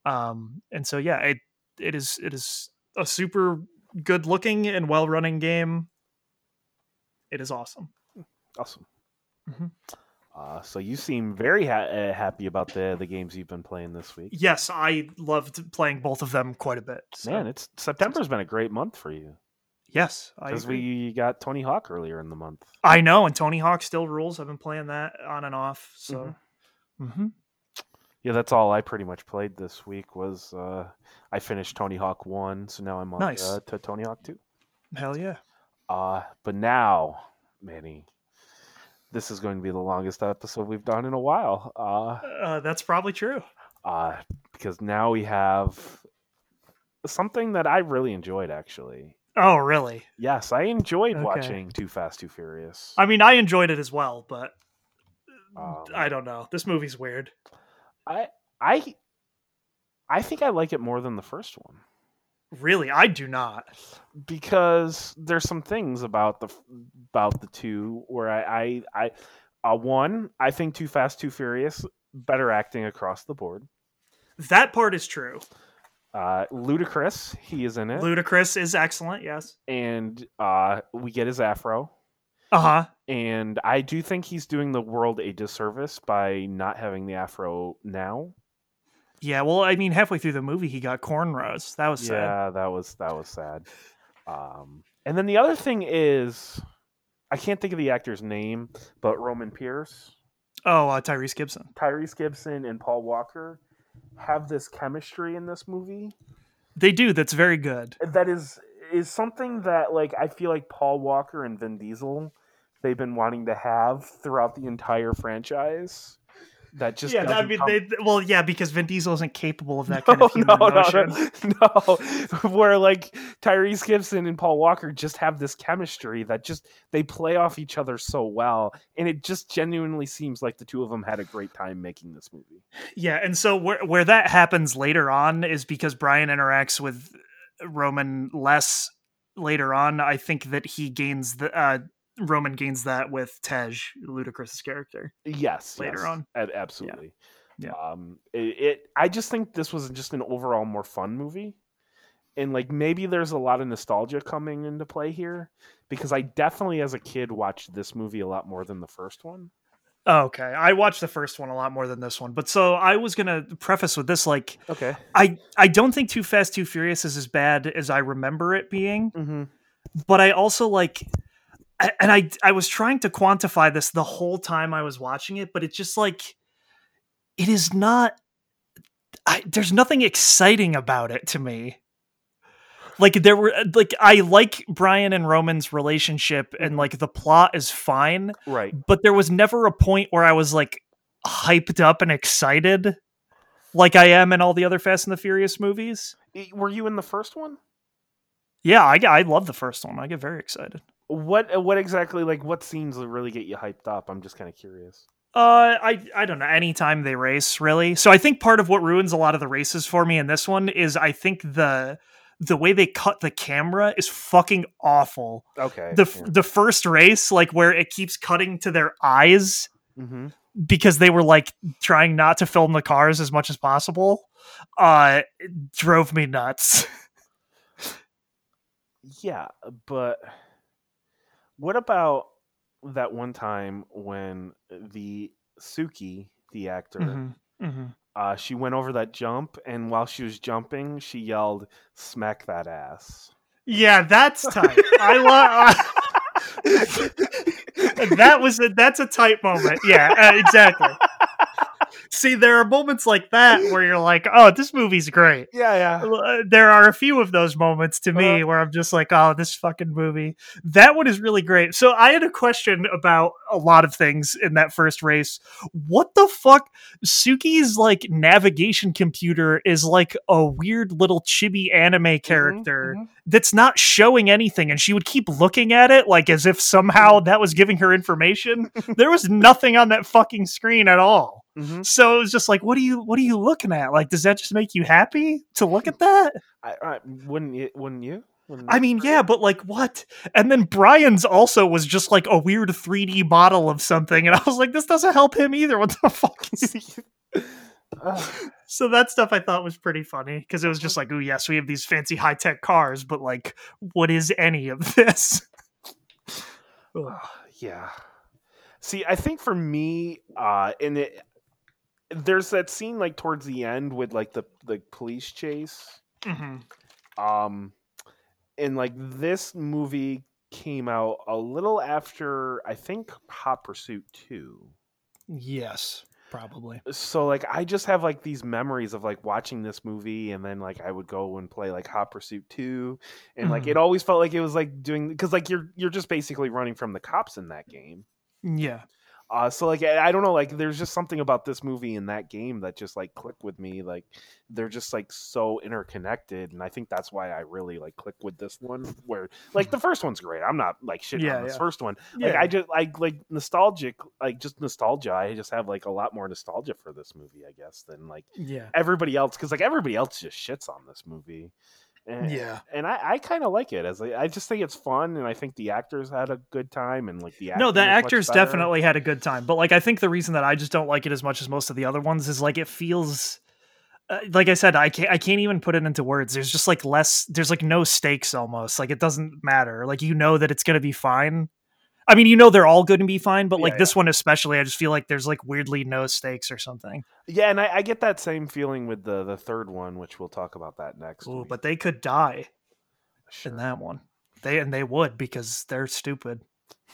Um, and so yeah, it it is it is a super good looking and well running game. It is awesome. Awesome. Mm-hmm. Uh, so you seem very ha- uh, happy about the the games you've been playing this week. Yes, I loved playing both of them quite a bit. So. Man, it's September's been a great month for you. Yes, because we got Tony Hawk earlier in the month. I know, and Tony Hawk still rules. I've been playing that on and off. So, Mhm. Mhm. Yeah, that's all I pretty much played this week. Was uh, I finished Tony Hawk one, so now I'm on Nice. uh, to Tony Hawk two. hell yeah. Uh, but now, Manny, this is going to be the longest episode we've done in a while. Uh, Uh, that's probably true. uh, because now we have something that I really enjoyed. Actually, Oh, really? yes, I enjoyed Okay. watching Too Fast, Too Furious. I mean, I enjoyed it as well, but Um, I don't know. This movie's weird. I, I, I think I like it more than the first one. Really, I do not. because there's some things about the about the two where I I, I uh, one I think Too Fast Too Furious better acting across the board. That part is true. Uh, Ludacris, he is in it, Ludacris is excellent. Yes. and uh, we get his afro. Uh huh. And I do think he's doing the world a disservice by not having the afro now. Yeah. Well, I mean, halfway through the movie, he got cornrows. That was sad. Yeah, that was that was sad. Um, and then the other thing is, I can't think of the actor's name, but Roman Pierce. Oh, uh, Tyrese Gibson. Tyrese Gibson and Paul Walker have this chemistry in this movie They do. That's very good. that is is something that like I feel like Paul Walker and Vin Diesel they've been wanting to have throughout the entire franchise. That just yeah, I mean, they, well, yeah, because Vin Diesel isn't capable of that [laughs] kind of human no, emotion. no, no. [laughs] Where like Tyrese Gibson and Paul Walker just have this chemistry that just they play off each other so well, and it just genuinely seems like the two of them had a great time making this movie. Yeah, and so where where that happens later on is because Brian interacts with Roman less later on. I think that he gains the uh, Roman gains that with Tej, Ludacris's character. Yes, Later yes, on. absolutely. Yeah. Um, it, it. I just think this was just an overall more fun movie, and like maybe there's a lot of nostalgia coming into play here because I definitely, as a kid, watched this movie a lot more than the first one. Okay, I watched the first one a lot more than this one, but so I was gonna preface with this like Okay. I I don't think Too Fast Too Furious is as bad as I remember it being. Mm-hmm. but I also like and I I was trying to quantify this the whole time I was watching it, but it's just like it is not I, there's nothing exciting about it to me. Like there were like I like Brian and Roman's relationship and like the plot is fine, Right. but there was never a point where I was like hyped up and excited like I am in all the other Fast and the Furious movies. Were you in the first one? Yeah, I I love the first one. I get very excited. What what exactly like what scenes really get you hyped up? I'm just kind of curious. Uh, I I don't know. Anytime they race, really. So I think part of what ruins a lot of the races for me in this one is I think the the way they cut the camera is fucking awful. Okay. The f the first race, like where it keeps cutting to their eyes hmm because they were like trying not to film the cars as much as possible, uh, drove me nuts. [laughs] Yeah, but what about that one time when the Suki, the actor, Mhm, mhm. uh, she went over that jump, and while she was jumping, she yelled, "Smack that ass." Yeah, that's tight. I love. [laughs] [laughs] that was a, that's a tight moment. Yeah, uh, exactly. See, there are moments like that where you're like, "Oh, this movie's great." [laughs] Yeah, yeah. Uh, There are a few of those moments to me Uh-huh. where I'm just like, "Oh, this fucking movie." That one is really great. So I had a question about a lot of things in that first race. What the fuck? Suki's like navigation computer is like a weird little chibi anime character mhm. That's not showing anything and she would keep looking at it like as if Mm-hmm. somehow that was giving her information [laughs] there was nothing on that fucking screen at all Mhm. so it was just like what are you what are you looking at like does that just make you happy to look at that I, I, wouldn't you? Wouldn't you? I mean yeah but like what and then brian's also was just like a weird 3d model of something and i was like this doesn't help him either what the fuck is Ugh. [laughs] [laughs] so that stuff i thought was pretty funny because it was just like oh yes we have these fancy high-tech cars but like what is any of this [laughs] Ugh. yeah. See, I think for me, uh, and it, there's that scene like towards the end with like the the police chase. Mhm. Um, and like this movie came out a little after I think Hot Pursuit 2. Yes, probably. So like I just have like these memories of like watching this movie and then like I would go and play like Hot Pursuit 2 and like Mhm. it always felt like it was like doing cuz like you're you're just basically running from the cops in that game. Yeah. Uh, so like I I don't know, like there's just something about this movie and that game that just like click with me. Like they're just like so interconnected, and I think that's why I really like click with this one. Where like the [laughs] first one's great. I'm not like shitting Yeah, on this yeah. first one. Like Yeah. I just like like nostalgic, like just nostalgia. I just have like a lot more nostalgia for this movie, I guess, than like Yeah. everybody else because like everybody else just shits on this movie. And, Yeah. and I, I kind of like it as I, I just think it's fun and I think the actors had a good time and like the No, the acting is much actors definitely had a good time, but like I think the reason that I just don't like it as much as most of the other ones is like it feels uh, like I said I can't I can't even put it into words. There's just like less there's like no stakes almost. Like it doesn't matter. Like you know that it's going to be fine. I mean, you know they're all going to be fine, but like Yeah, this one especially I just feel like there's like weirdly no stakes or something. Yeah, and I, I get that same feeling with the the third one, which we'll talk about that next. Ooh, week. but they could die Sure. in that one. They and they would because they're stupid.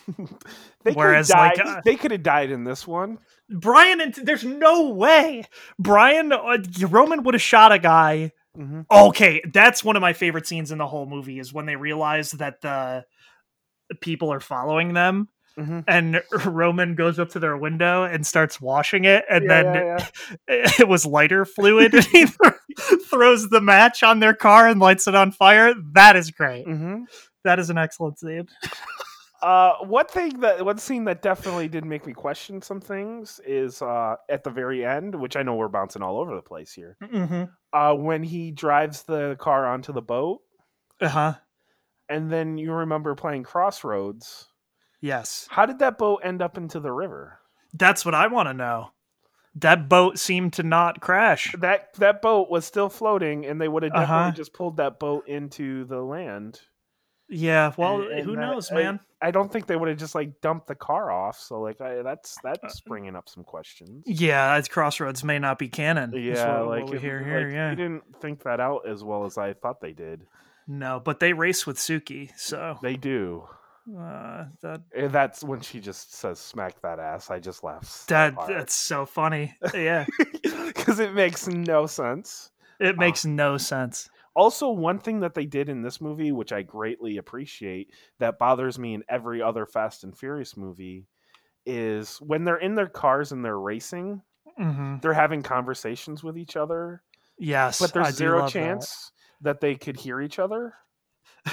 [laughs] they whereas, could like, uh, they could have died in this one. Brian and there's no way Brian uh, Roman would have shot a guy hmm Okay, that's one of my favorite scenes in the whole movie is when they realize that the people are following them hmm and [laughs] Roman goes up to their window and starts washing it and yeah, then yeah, yeah. [laughs] it was lighter fluid and he [laughs] throws the match on their car and lights it on fire. That is great. Mhm. That is an excellent scene. Uh, one thing that one scene that definitely did make me question some things is uh, at the very end, which I know we're bouncing all over the place here. Mm-hmm. Uh, when he drives the car onto the boat, Uh-huh. And then you remember playing Crossroads. Yes. How did that boat end up into the river? That's what I want to know. That boat seemed to not crash. That that boat was still floating, and they would have definitely Uh-huh. just pulled that boat into the land. Yeah, well, And- and who that- knows, man? I don't think they would have just like dumped the car off. So like I, that's Uh, that's bringing up some questions. Yeah, it's Crossroads may not be canon. Yeah, what- what like we hear here. Yeah, they didn't think that out as well as I thought they did. No, but they race with Suki, so They do. uh, that And that's when she just says "smack that ass." I just laugh. so that hard. that's so funny. Yeah, [laughs] because it makes no sense. it makes no sense. Also, one thing that they did in this movie, which I greatly appreciate, that bothers me in every other Fast and Furious movie, is when they're in their cars and they're racing, hmm they're having conversations with each other, Yes, but there's I zero chance that. they could hear each other. [laughs]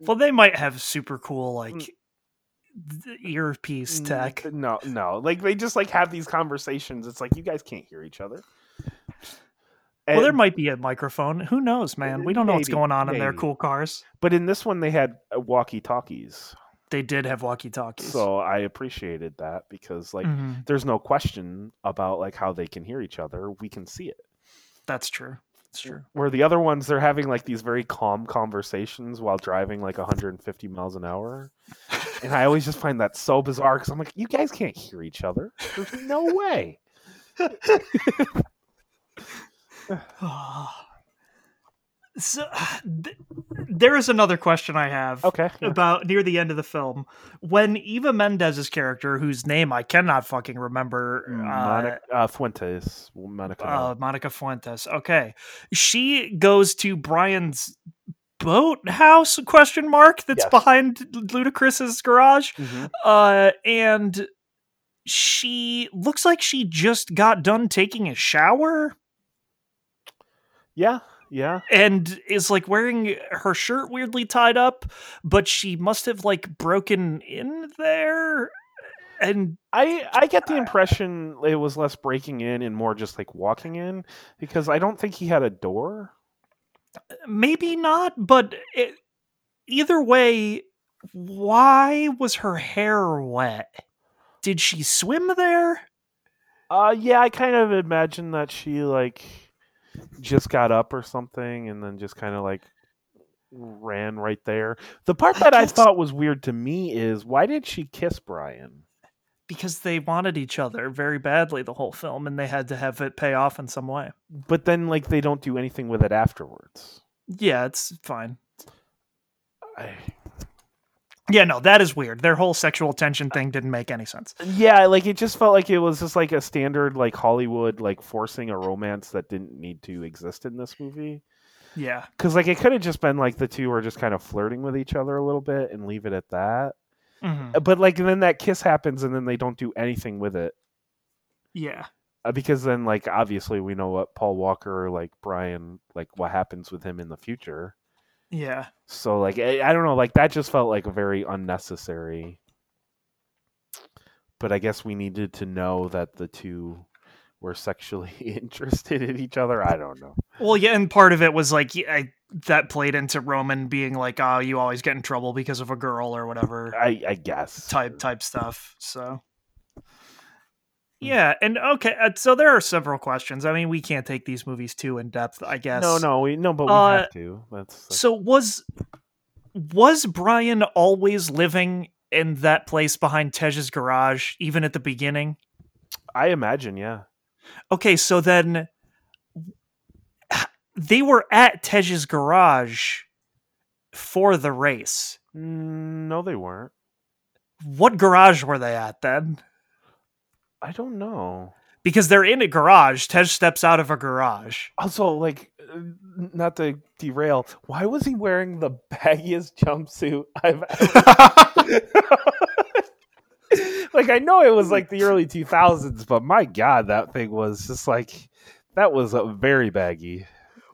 Well, they might have super cool like Mm. earpiece Mm, tech. No, no. Like they just like have these conversations. It's like you guys can't hear each other. Well, there might be a microphone. Who knows, man? We don't know what's going on in their cool cars. but in this one they had walkie talkies, They did have walkie talkies. so I appreciated that because like Mhm. there's no question about like how they can hear each other. We can see it. that's true. It's true. Where the other ones they're having like these very calm conversations while driving like 150 miles an hour. And I always just find that so bizarre because I'm like, you guys can't hear each other. There's no way. [laughs] [laughs] [sighs] [laughs] so th- there is another question I have Okay. yeah. about near the end of the film when Eva Mendes's character, whose name I cannot fucking remember, uh, Monica uh, Fuentes. Monica. uh, Monica Fuentes. Okay, she goes to Brian's boat house? Question mark. That's Yes. behind Ludacris's garage. Mhm. Uh, and she looks like she just got done taking a shower Yeah. Yeah. and is like wearing her shirt weirdly tied up, but she must have like broken in there. And I I get the impression it was less breaking in and more just like walking in because I don't think he had a door. maybe not, but it, either way, why was her hair wet? Did she swim there? Uh yeah, I kind of imagine that she like just got up or something and then just kind of like ran right there. The part that I guess- thought was weird to me is why did she kiss Brian? Because they wanted each other very badly the whole film, and they had to have it pay off in some way. But then like they don't do anything with it afterwards. Yeah, it's fine. I, Yeah, no, that is weird. Their whole sexual tension thing didn't make any sense. yeah, like it just felt like it was just like a standard like Hollywood like forcing a romance that didn't need to exist in this movie. Yeah. Because like it could have just been like the two were just kind of flirting with each other a little bit and leave it at that. Mhm. But like then that kiss happens and then they don't do anything with it. Yeah. Uh, because then like obviously we know what Paul Walker like Brian like what happens with him in the future. Yeah. So like I, I don't know like that just felt like very unnecessary. But I guess we needed to know that the two were sexually [laughs] interested in each other. I don't know. Well, yeah, and part of it was like I, that played into Roman being like, "Oh, you always get in trouble because of a girl or whatever." I I guess type type stuff. So. Yeah, and okay, uh, so there are several questions. I mean, we can't take these movies too in depth, I guess. No, no, we no, but we Uh, have to. That's, that's So was was Brian always living in that place behind Tej's garage, even at the beginning? I imagine, yeah. Okay, so then [sighs] they were at Tej's garage for the race. Mm, no, they weren't. What garage were they at then? I don't know. Because they're in a garage. Tej steps out of a garage. Also, like, not to derail, why was he wearing the [laughs] baggiest jumpsuit I've ever? [laughs] like, I know it was like the early two thousands, but my god, that thing was just like that was a very baggy.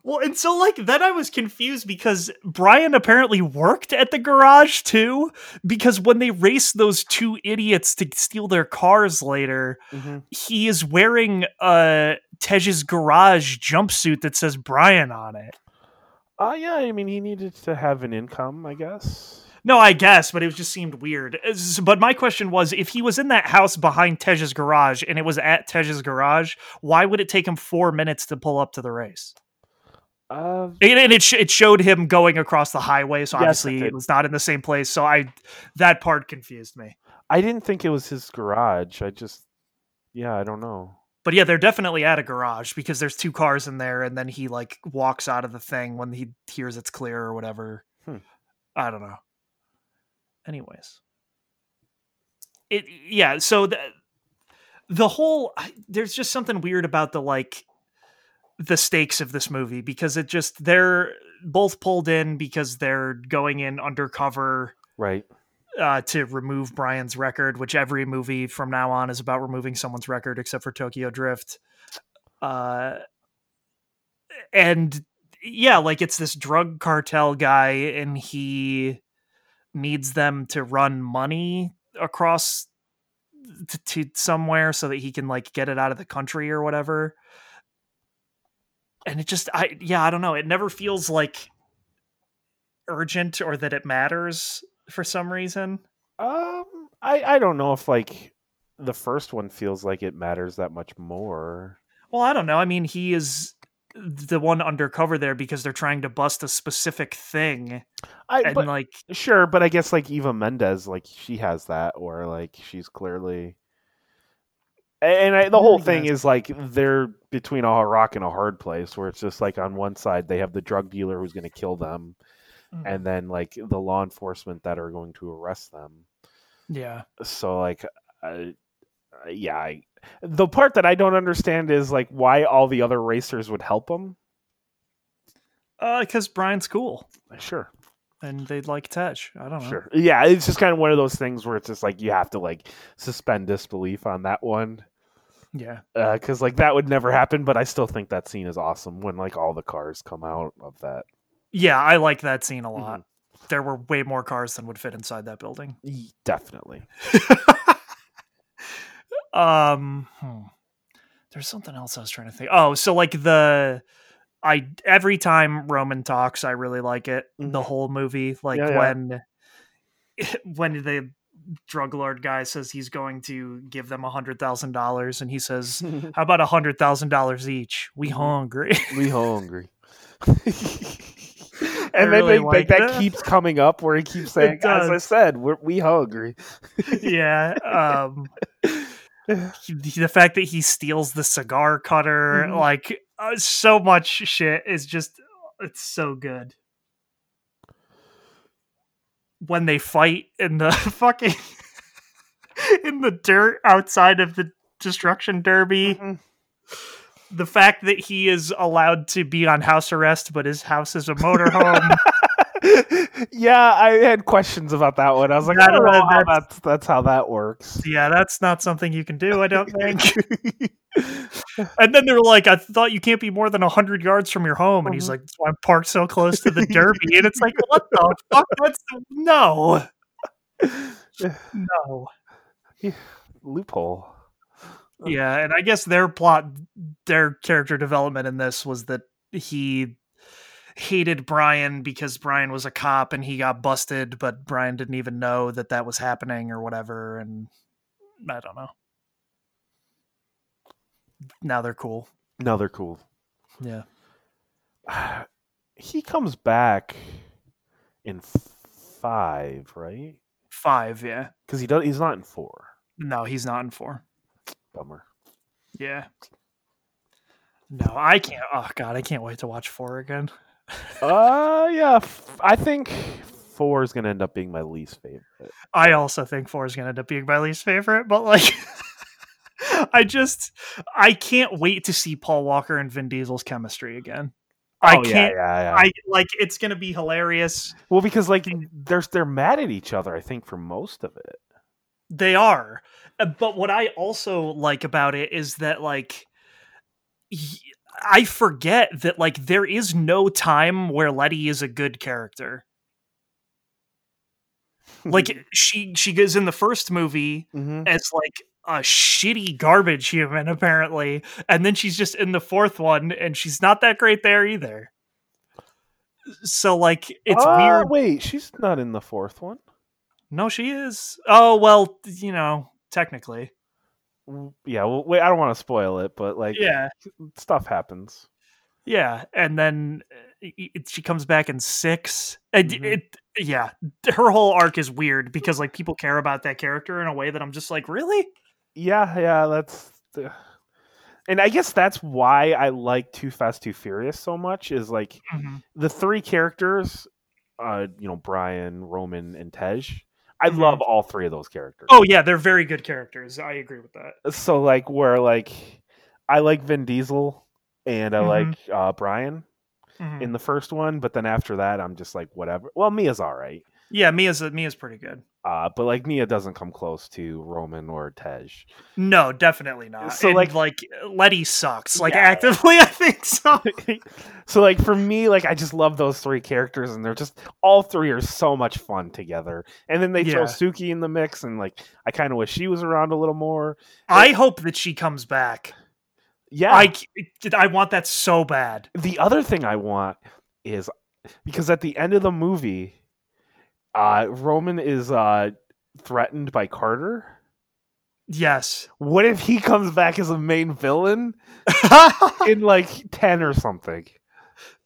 Well, and so like then I was confused because Brian apparently worked at the garage too. Because when they race those two idiots to steal their cars later, mm-hmm. he is wearing a Tej's garage jumpsuit that says Brian on it. Uh yeah, I mean, he needed to have an income, I guess. No, I guess, but it just seemed weird. Uh, it's- But my question was if he was in that house behind Tej's garage and it was at Tej's garage, why would it take him four minutes to pull up to the race? Uh, And and it, sh- it showed him going across the highway, so Yes, it obviously did. it was not in the same place. So I that part confused me. I didn't think it was his garage. I just, yeah, I don't know. But yeah, they're definitely at a garage because there's two cars in there, and then he like walks out of the thing when he hears it's clear or whatever. Hmm. I don't know. Anyways, it yeah. So the the whole there's just something weird about the like the stakes of this movie because it just they're both pulled in because they're going in undercover Right. uh, to remove Brian's record, which every movie from now on is about removing someone's record, except for Tokyo Drift. Uh, and yeah, like it's this drug cartel guy, and he needs them to run money across to, to somewhere so that he can like get it out of the country or whatever. And it just, I yeah, I don't know. It never feels like urgent or that it matters for some reason. Um, I I don't know if like the first one feels like it matters that much more. Well, I don't know. I mean, he is the one undercover there because they're trying to bust a specific thing, I and but, like, sure, but I guess like Eva Mendes, like she has that, or like she's clearly. And I, the whole thing is like they're between a rock and a hard place, where it's just like on one side they have the drug dealer who's going to kill them, mm, and then like the law enforcement that are going to arrest them. yeah, so like uh, uh, yeah I, the part that i don't understand is like why all the other racers would help him because Brian's cool. Sure. And they'd like touch. I don't know. sure. Yeah it's just kind of one of those things where it's just like you have to like suspend disbelief on that one Yeah, because like that would never happen but i still think that scene is awesome when like all the cars come out of that yeah, I like that scene a lot. Mm-hmm. There were way more cars than would fit inside that building. Definitely [laughs] um, hmm. there's something else I was trying to think. Oh, so like the. I every time Roman talks, I really like it. The Mhm. whole movie, like Yeah, yeah. when [laughs] when the drug lord guy says he's going to give them a hundred thousand dollars, and he says, [laughs] "How about a hundred thousand dollars each? We Mhm. hungry." we hungry [laughs] and then really they, like that, keeps coming up where he keeps [laughs] saying as i said we're, we hungry yeah. Um, the fact that he steals the cigar cutter, Mhm. like uh, so much shit, is just it's so good. When they fight in the [laughs] fucking in the dirt outside of the destruction derby. Mhm. The fact that he is allowed to be on house arrest, but his house is a motorhome. [laughs] yeah, I had questions about that one. I was like, I don't know how that's- that's that's how that works. yeah, that's not something you can do, I don't [laughs] think. and then they're like, I thought you can't be more than 100 yards from your home. And he's Mhm. like, That's why I'm parked so close to the derby. and it's like, What the [laughs] fuck? That's no. No. [sighs] Loophole. Yeah, and I guess their plot, their character development in this was that he hated Brian because Brian was a cop and he got busted, but Brian didn't even know that that was happening or whatever. And I don't know. Now they're cool. Now they're cool. Yeah. [sighs] He comes back in five, right? Five, yeah. Because he does. He's not in four. No, he's not in four. Bummer. Yeah. No, I can't. Oh god, I can't wait to watch four again. Uh, yeah. F- I think four is gonna end up being my least favorite. I also think four is going to end up being my least favorite, but like, [laughs] I just I can't wait to see Paul Walker and Vin Diesel's chemistry again. I Oh, yeah, can't. Yeah, yeah, I like it's going to be hilarious. well, because like they're they're mad at each other. I think for most of it. They are, Uh, but what I also like about it is that like. I forget that like there is no time where Letty is a good character. Like [laughs] she she goes in the first movie Mhm. as like a shitty garbage human apparently and then she's just in the fourth one and she's not that great there either so like it's Uh, weird Wait, she's not in the fourth one. no she is oh well you know technically Yeah. Well, wait. I don't want to spoil it, but like, yeah stuff happens. yeah and then uh, it, she comes back in six and Mhm. it yeah her whole arc is weird because like people care about that character in a way that i'm just like really Yeah, yeah. That's. The... And I guess that's why I like Too Fast, Too Furious so much. Is like the three characters, uh, you know, Brian, Roman, and Tej. I Mhm. love all three of those characters. oh yeah they're very good characters i agree with that so like where like I like Vin Diesel and I Mhm. like uh, Brian Mhm. in the first one, but then after that I'm just like whatever. Well, Mia's all right, yeah mia's mia's pretty good uh, but like Mia doesn't come close to Roman or Tej. No, definitely not. So, And, like- like, Letty sucks. Like, Yeah. actively, [laughs] I think so. [laughs] so like for me, like I just love those three characters, and they're just all three are so much fun together. And then they throw Suki in the mix, and like I kind of wish she was around a little more. I hope that she comes back. Yeah, I, I want that so bad. the other thing I want is because at the end of the movie, uh, Roman is uh, threatened by Carter. Yes. What if he comes back as a main villain [laughs] in like ten or something?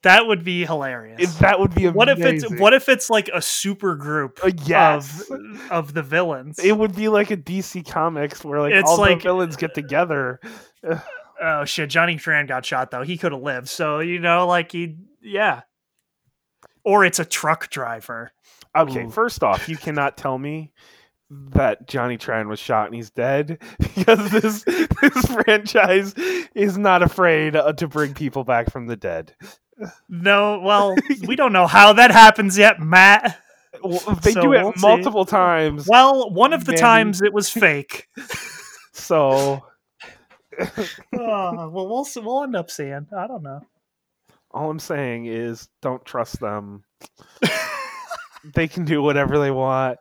that would be hilarious. If that would be amazing. what if it's what if it's like a super group Uh, yes. of of the villains? It would be like a DC Comics where like It's all like- the villains get together. [sighs] oh shit, Johnny Tran got shot though. He could have lived. So, you know, like he yeah. Or it's a truck driver. Okay, Ooh. first off, you cannot tell me that Johnny Tran was shot and he's dead [laughs] because this this franchise is not afraid uh, to bring people back from the dead. No, well, [laughs] we don't know how that happens yet, Matt. Well, they So do it we'll see. multiple times, Well, one of the Maybe. times it was [laughs] fake. so oh, well, we'll we'll end up seeing. I don't know. all I'm saying is don't trust them. They can do whatever they want,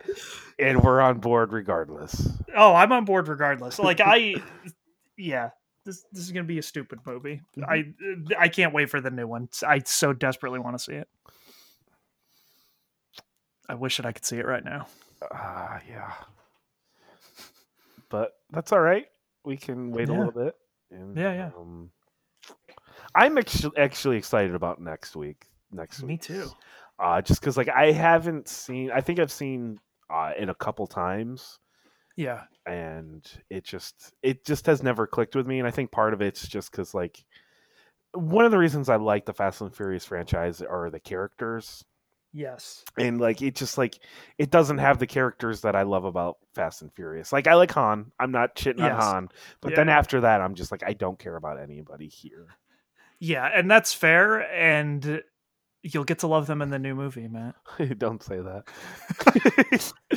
and we're on board regardless. Oh, I'm on board regardless. Like I, [laughs] yeah, this this is gonna be a stupid movie. I I can't wait for the new one. I so desperately want to see it. I wish that I could see it right now. Ah, yeah. But that's all right. We can wait Yeah. a little bit. And, Yeah, yeah. Um, I'm actually actually excited about next week. Next week, Me too. Uh, just because like I haven't seen. I think I've seen uh, in a couple times, Yeah, and it just it just has never clicked with me. And I think part of it's just because like one of the reasons I like the Fast and Furious franchise are the characters Yes. and like it just like it doesn't have the characters that I love about Fast and Furious. Like I like Han. I'm not shitting on Han, but Yeah. then after that, I'm just like I don't care about anybody here. Yeah, and that's fair, and you'll get to love them in the new movie, Matt. [laughs] don't say that. [laughs]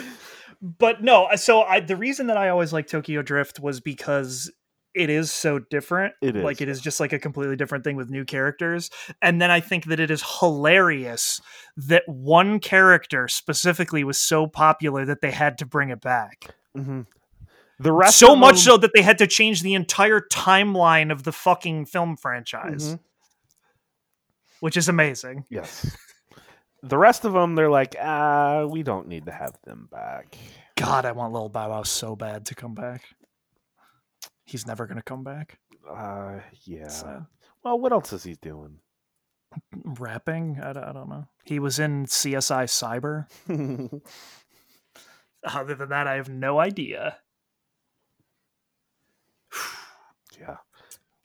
But no, so I the reason that I always like Tokyo Drift was because it is so different. It is, like it is just like a completely different thing with new characters. And then I think that it is hilarious that one character specifically was so popular that they had to bring it back. Mhm. The rest so much them- so that they had to change the entire timeline of the fucking film franchise, Mhm. Which is amazing. Yes. The rest of them, they're like, ah, we don't need to have them back. God, I want Lil Bow Wow so bad to come back. He's never gonna come back. Uh, yeah. Sad. Well, what else is he doing? [clears throat] Rapping? I, don't- I don't know. He was in CSI Cyber. [laughs] Other than that, I have no idea. yeah.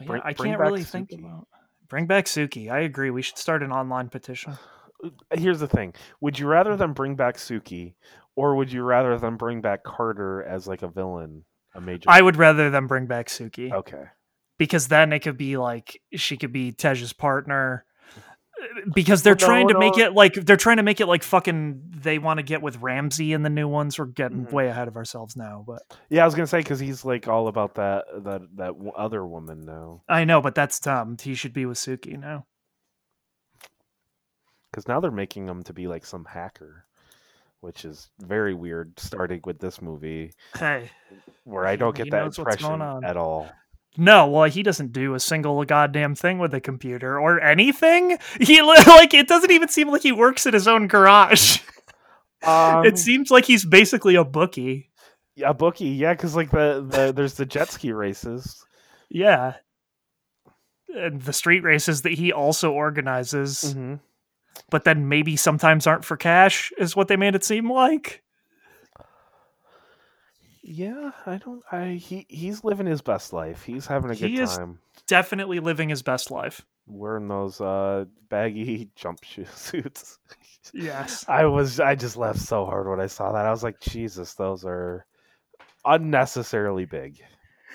Yeah, Bring- I bring can't really think about. Bring back Suki. I agree. We should start an online petition. Uh, here's the thing: Would you rather mm-hmm. them bring back Suki, or would you rather them bring back Carter as like a villain, a major? I would rather them bring back Suki okay. because then it could be like she could be Tej's partner. Because they're no, trying to make it like they're trying to make it like fucking they want to get with Ramsey in the new ones. We're getting Mhm. way ahead of ourselves now, but Yeah, I was gonna say because he's like all about that that that other woman now. I know, but that's dumb. He should be with Suki now. Because now they're making him to be like some hacker, which is very weird. Starting with this movie, Hey, where I don't He get that impression at all. No, well, he doesn't do a single goddamn thing with a computer or anything. He [laughs] like it doesn't even seem like he works in his own garage. [laughs] Um, it seems like he's basically a bookie. a bookie, yeah, because like the, the there's the jet ski races. Yeah. And the street races that he also organizes, Mm-hmm. but then maybe sometimes aren't for cash, is what they made it seem like. Yeah, I don't. I he he's living his best life. He's having a good He is- time Definitely living his best life. wearing those uh baggy [laughs] jump shoe suits. Yes. I was I just laughed so hard when I saw that. I was like, Jesus, those are unnecessarily big.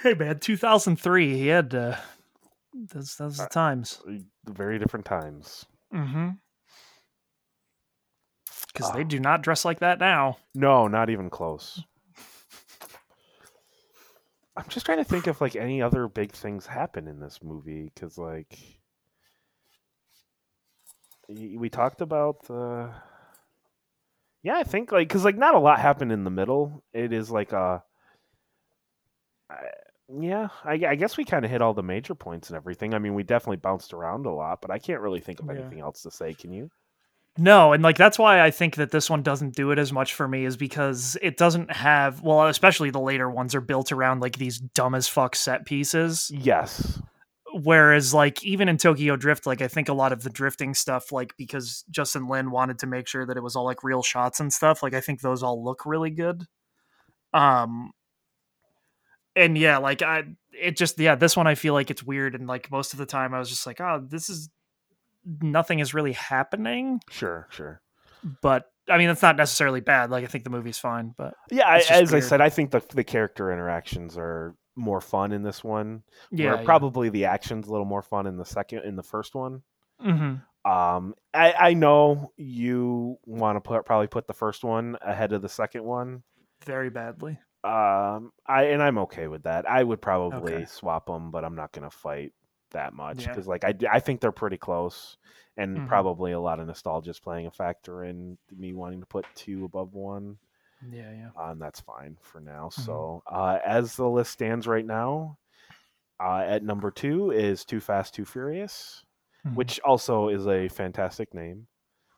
Hey man, 2003, he had uh those those the times. Very different times. Mm-hmm. Because they Oh. do not dress like that now. No, not even close. I'm just trying to think if like any other big things happen in this movie because like we talked about the yeah I think like because like not a lot happened in the middle. It is like uh yeah I, I guess we kind of hit all the major points and everything. I mean we definitely bounced around a lot, but I can't really think of Yeah. anything else to say. Can you? No, and like that's why I think that this one doesn't do it as much for me is because it doesn't have well, especially the later ones are built around like these dumb as fuck set pieces. Yes. Whereas like even in Tokyo Drift, like I think a lot of the drifting stuff, like because Justin Lin wanted to make sure that it was all like real shots and stuff, like I think those all look really good. Um and yeah, like I it just yeah, this one I feel like it's weird and like most of the time I was just like, oh, this is nothing is really happening. Sure. Sure. but I mean that's not necessarily bad. Like I think the movie's fine, but Yeah, I, as I said, I think the the character interactions are more fun in this one. yeah, where probably the action's a little more fun in the second in the first one. hmm Um, I I know you want to put probably put the first one ahead of the second one. very badly. Um, I and I'm okay with that. I would probably Okay. swap them, but I'm not gonna fight that much Yeah. because like I I think they're pretty close, and Mhm. probably a lot of nostalgia is playing a factor in me wanting to put two above one. Yeah, yeah. uh, and that's fine for now. Mm-hmm. So, uh, as the list stands right now, uh, at number two is Too Fast, Too Furious, Mhm. which also is a fantastic name.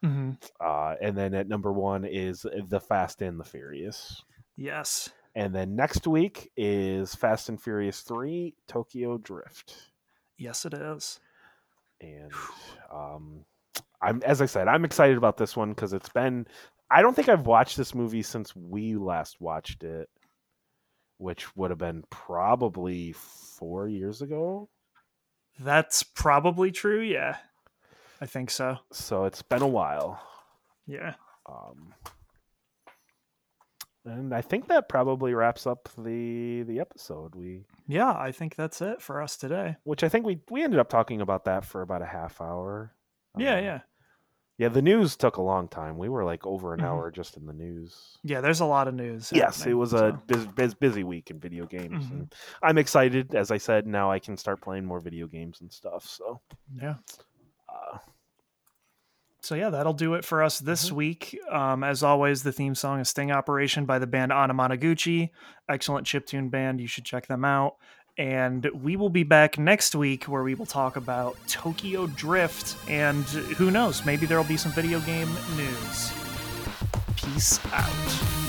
Mhm. Uh, and then at number one is The Fast and the Furious. yes, And then next week is Fast and Furious 3 Tokyo Drift. Yes, it is. And um, I'm as I said, I'm excited about this one because it's been I don't think I've watched this movie since we last watched it, which would have been probably four years ago. That's probably true. Yeah, I think so. So it's been a while. Yeah. Um, and I think that probably wraps up the the episode. We Yeah, I think that's it for us today. which I think we we ended up talking about that for about a half hour. Yeah, Um, yeah. Yeah, the news took a long time. We were like over an Mhm. hour just in the news. Yeah, there's a lot of news. Yes, it was a so- bus- bus- busy week in video games. Mhm. And I'm excited. As I said, now I can start playing more video games and stuff. So, Yeah. uh, So yeah, that'll do it for us this Mhm. week. Um, as always, the theme song is "Sting Operation" by the band Anamanaguchi. Excellent chiptune band. You should check them out. And we will be back next week where we will talk about Tokyo Drift. And who knows, maybe there will be some video game news. Peace out.